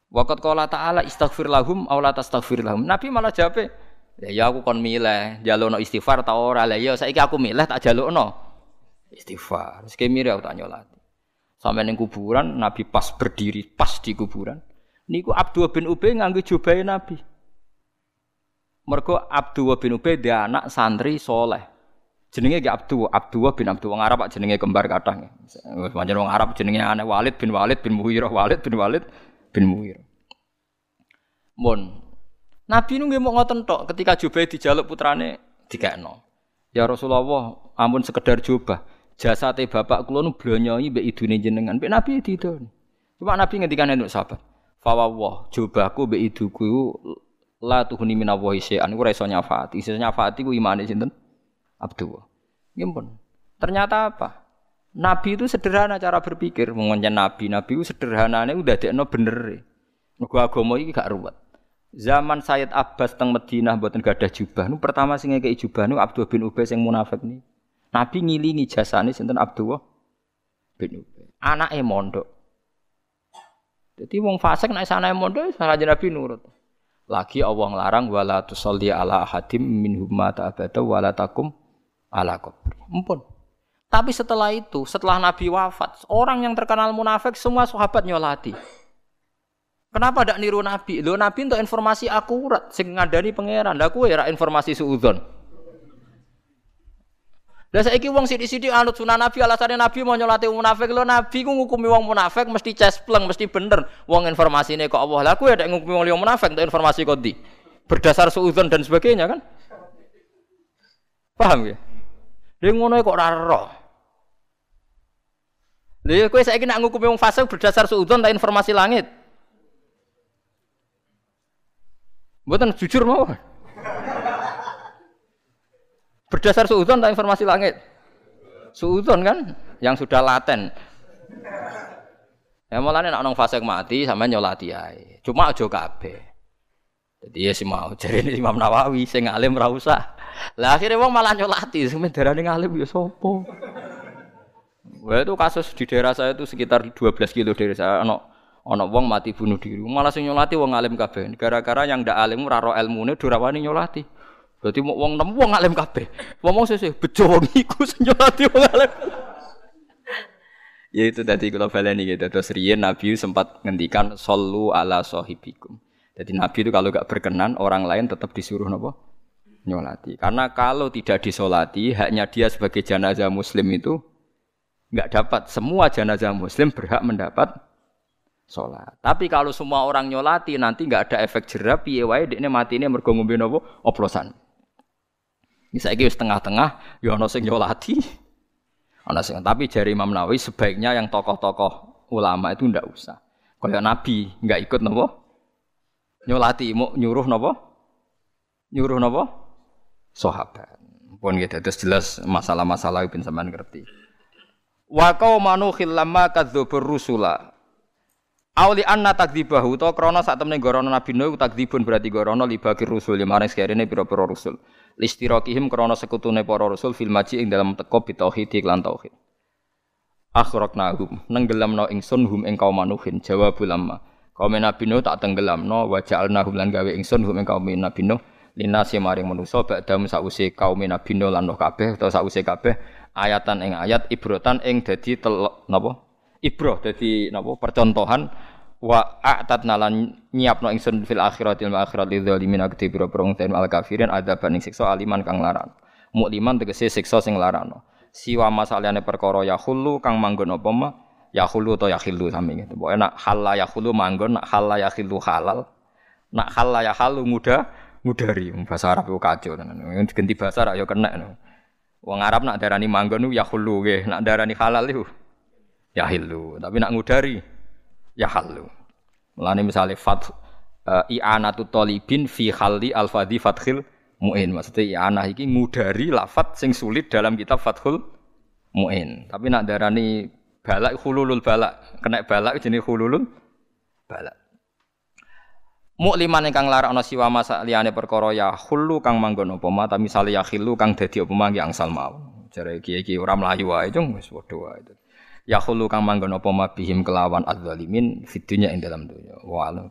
Waqat qala ta'ala istaghfir lahum aw la tastaghfir lahum. Nabi malah jawab, ya, ya aku kon milih, jalukno istighfar ta ora. Lah ya saiki aku milih tak jalukno istighfar. Sekemire aku tak nyolati. Sampai ning kuburan Nabi pas berdiri pas di kuburan. Niku Abdul bin Ubay nganggo jubahe Nabi. Mergo Abdul bin Ubay dia anak santri soleh. Jenenge gak Abdul, Abdul bin Abdul wong Arab jenenge kembar kathah. Pancen wong Arab jenenge aneh Walid bin Walid bin Muhirah, Walid bin Walid bin Muhirah. Mun Nabi nu nggih mau ngoten tok ketika Jubair dijaluk putrane dikekno. Ya Rasulullah, ampun sekedar jubah jasate bapak kula nu blonyoi mbek idune jenengan. Mbek Nabi didon. Cuma Nabi ngendikan untuk sahabat. Fawawah, jubahku mbek iduku la tuhuni minallahi syai'an ora iso nyafaati. Iso nyafaati ku imane sinten? Abdul. Nggih Ternyata apa? Nabi itu sederhana cara berpikir, mengonjen Nabi. Nabi itu sederhananya udah dekno bener. Mergo agama iki gak ruwet. Zaman Sayyid Abbas teng Madinah mboten gadah jubah. Nu pertama sing ngekeki jubah nu Abdul bin Ubay sing munafik nih. Nabi ngilingi jasane sinten Abdullah bin Ubay. Anake mondok. Jadi wong fasik nek sanane mondok salah Nabi nurut. Lagi Allah nglarang wala tusalli ala hadim minhum mata abada wala takum ala qabri. Empun. Tapi setelah itu, setelah Nabi wafat, orang yang terkenal munafik semua sahabat nyolati. Kenapa tidak niru Nabi? Lo Nabi untuk informasi akurat, sing ngadani pangeran. Lah ya informasi suudzon. Lah saiki wong sithik-sithik anut sunah Nabi alasane Nabi mau nyolati munafik lho Nabi ku ngukumi wong munafik mesti cespleng mesti bener wong informasine kok Allah lah kuwi ada ngukumi wong liya munafik untuk informasi kok di berdasar suudzon dan sebagainya kan paham ya Dia ngono kok ora ero Lha kowe saiki nak ngukumi wong fasik berdasar suudzon ta informasi langit Mboten jujur mawon Berdasar suudon tak informasi langit? Suudon kan yang sudah laten. Ya mulane nek ana fase mati sampean nyolati ae. Cuma aja kabeh. Jadi ya si mau jadi Imam Nawawi sing alim ra. Lah akhirnya wong malah nyolati, sampeyan darane ngalim ya sapa? Wah itu kasus di daerah saya itu sekitar 12 kilo dari saya. Ono ono wong mati bunuh diri. Malah sing nyolati wong alim kabeh. Gara-gara yang ndak alim ora ro ilmune durawani nyolati. Berarti mau wong nemu wong alim kabeh. Ngomong sesih bejo wong iku senyolati wong alim. ya itu tadi kalau baleni gitu. Terus riyen Nabi sempat ngendikan sallu ala sahibikum. Jadi Nabi itu kalau gak berkenan orang lain tetap disuruh nopo nyolati. Karena kalau tidak disolati, hanya dia sebagai jenazah muslim itu nggak dapat. Semua jenazah muslim berhak mendapat sholat. Tapi kalau semua orang nyolati nanti nggak ada efek jerah, piye wae dekne mati ini mergo ngombe nopo oplosan. Ini saya kira setengah-tengah, ya ono sing nyolati, ono sing. Tapi jari Imam Nawawi sebaiknya yang tokoh-tokoh ulama itu ndak usah. Kalau Nabi nggak ikut nopo, nyolati, mau nyuruh nopo, nyuruh nopo, sahabat. Pun gitu, terus jelas masalah-masalah itu sampean ngerti. Wa qaumanu khillamma kadzdzubur rusula. Auli anna takdzibahu to krana sak temene gorono Nabi Nuh takdzibun berarti gorono libagi rusul maring sekerene pira-pira rusul. Listirokihim krana sekutune para rasul fil maji ing dalam teko bitauhid lan tauhid. Akhraqnahum nenggelamno ingsun hum ing kaum manuhin jawab lamma. Kaum Nabi Nuh tak tenggelamno wa ja'alnahum lan gawe ingsun hum ing kaum Nabi Nuh linasi maring manusa ba'dam sause kaum Nabi lan kabeh utawa sause kabeh ayatan ing ayat ibrotan ing dadi telok napa? Ibroh dadi napa? Percontohan wa a'tat nalan nyiapno ingsun fil akhirati wal akhirati dzalimin akti biro prong ten al kafirin ada baning siksa aliman kang laran mukliman tegese siksa sing larano siwa masalahane perkara ya khulu kang manggon apa ma? Ya khulu to ya khilu sami gitu. Pokoke nak halal ya khulu manggon nak halal ya khilu halal. Nak halal ya halu muda mudari bahasa Arab itu kacau tenan ganti bahasa Arab ya kena wong Arab nak darani manggon ya khulu nggih nak darani halal itu ya hilu. Tapi nak ngudari ya halu. Mulane misalnya fat uh, i'anatu talibin fi khalli al-fadhi fathil mu'in. Maksudnya i'anah iki ngudari lafat sing sulit dalam kitab Fathul Mu'in. Tapi nak darani balak hululul balak, kena balak jenis hululul balak. Mukliman ingkang larakna siwa masa liyane perkara ya hulu kang manggon apa ma, tapi misale ya khilu kang dadi apa ma angsal mau. Jare iki-iki ora mlayu wae cung wis padha wae ya khulu kang manggon apa mabihim kelawan adzalimin fitunya ing dalam dunya. Wa alam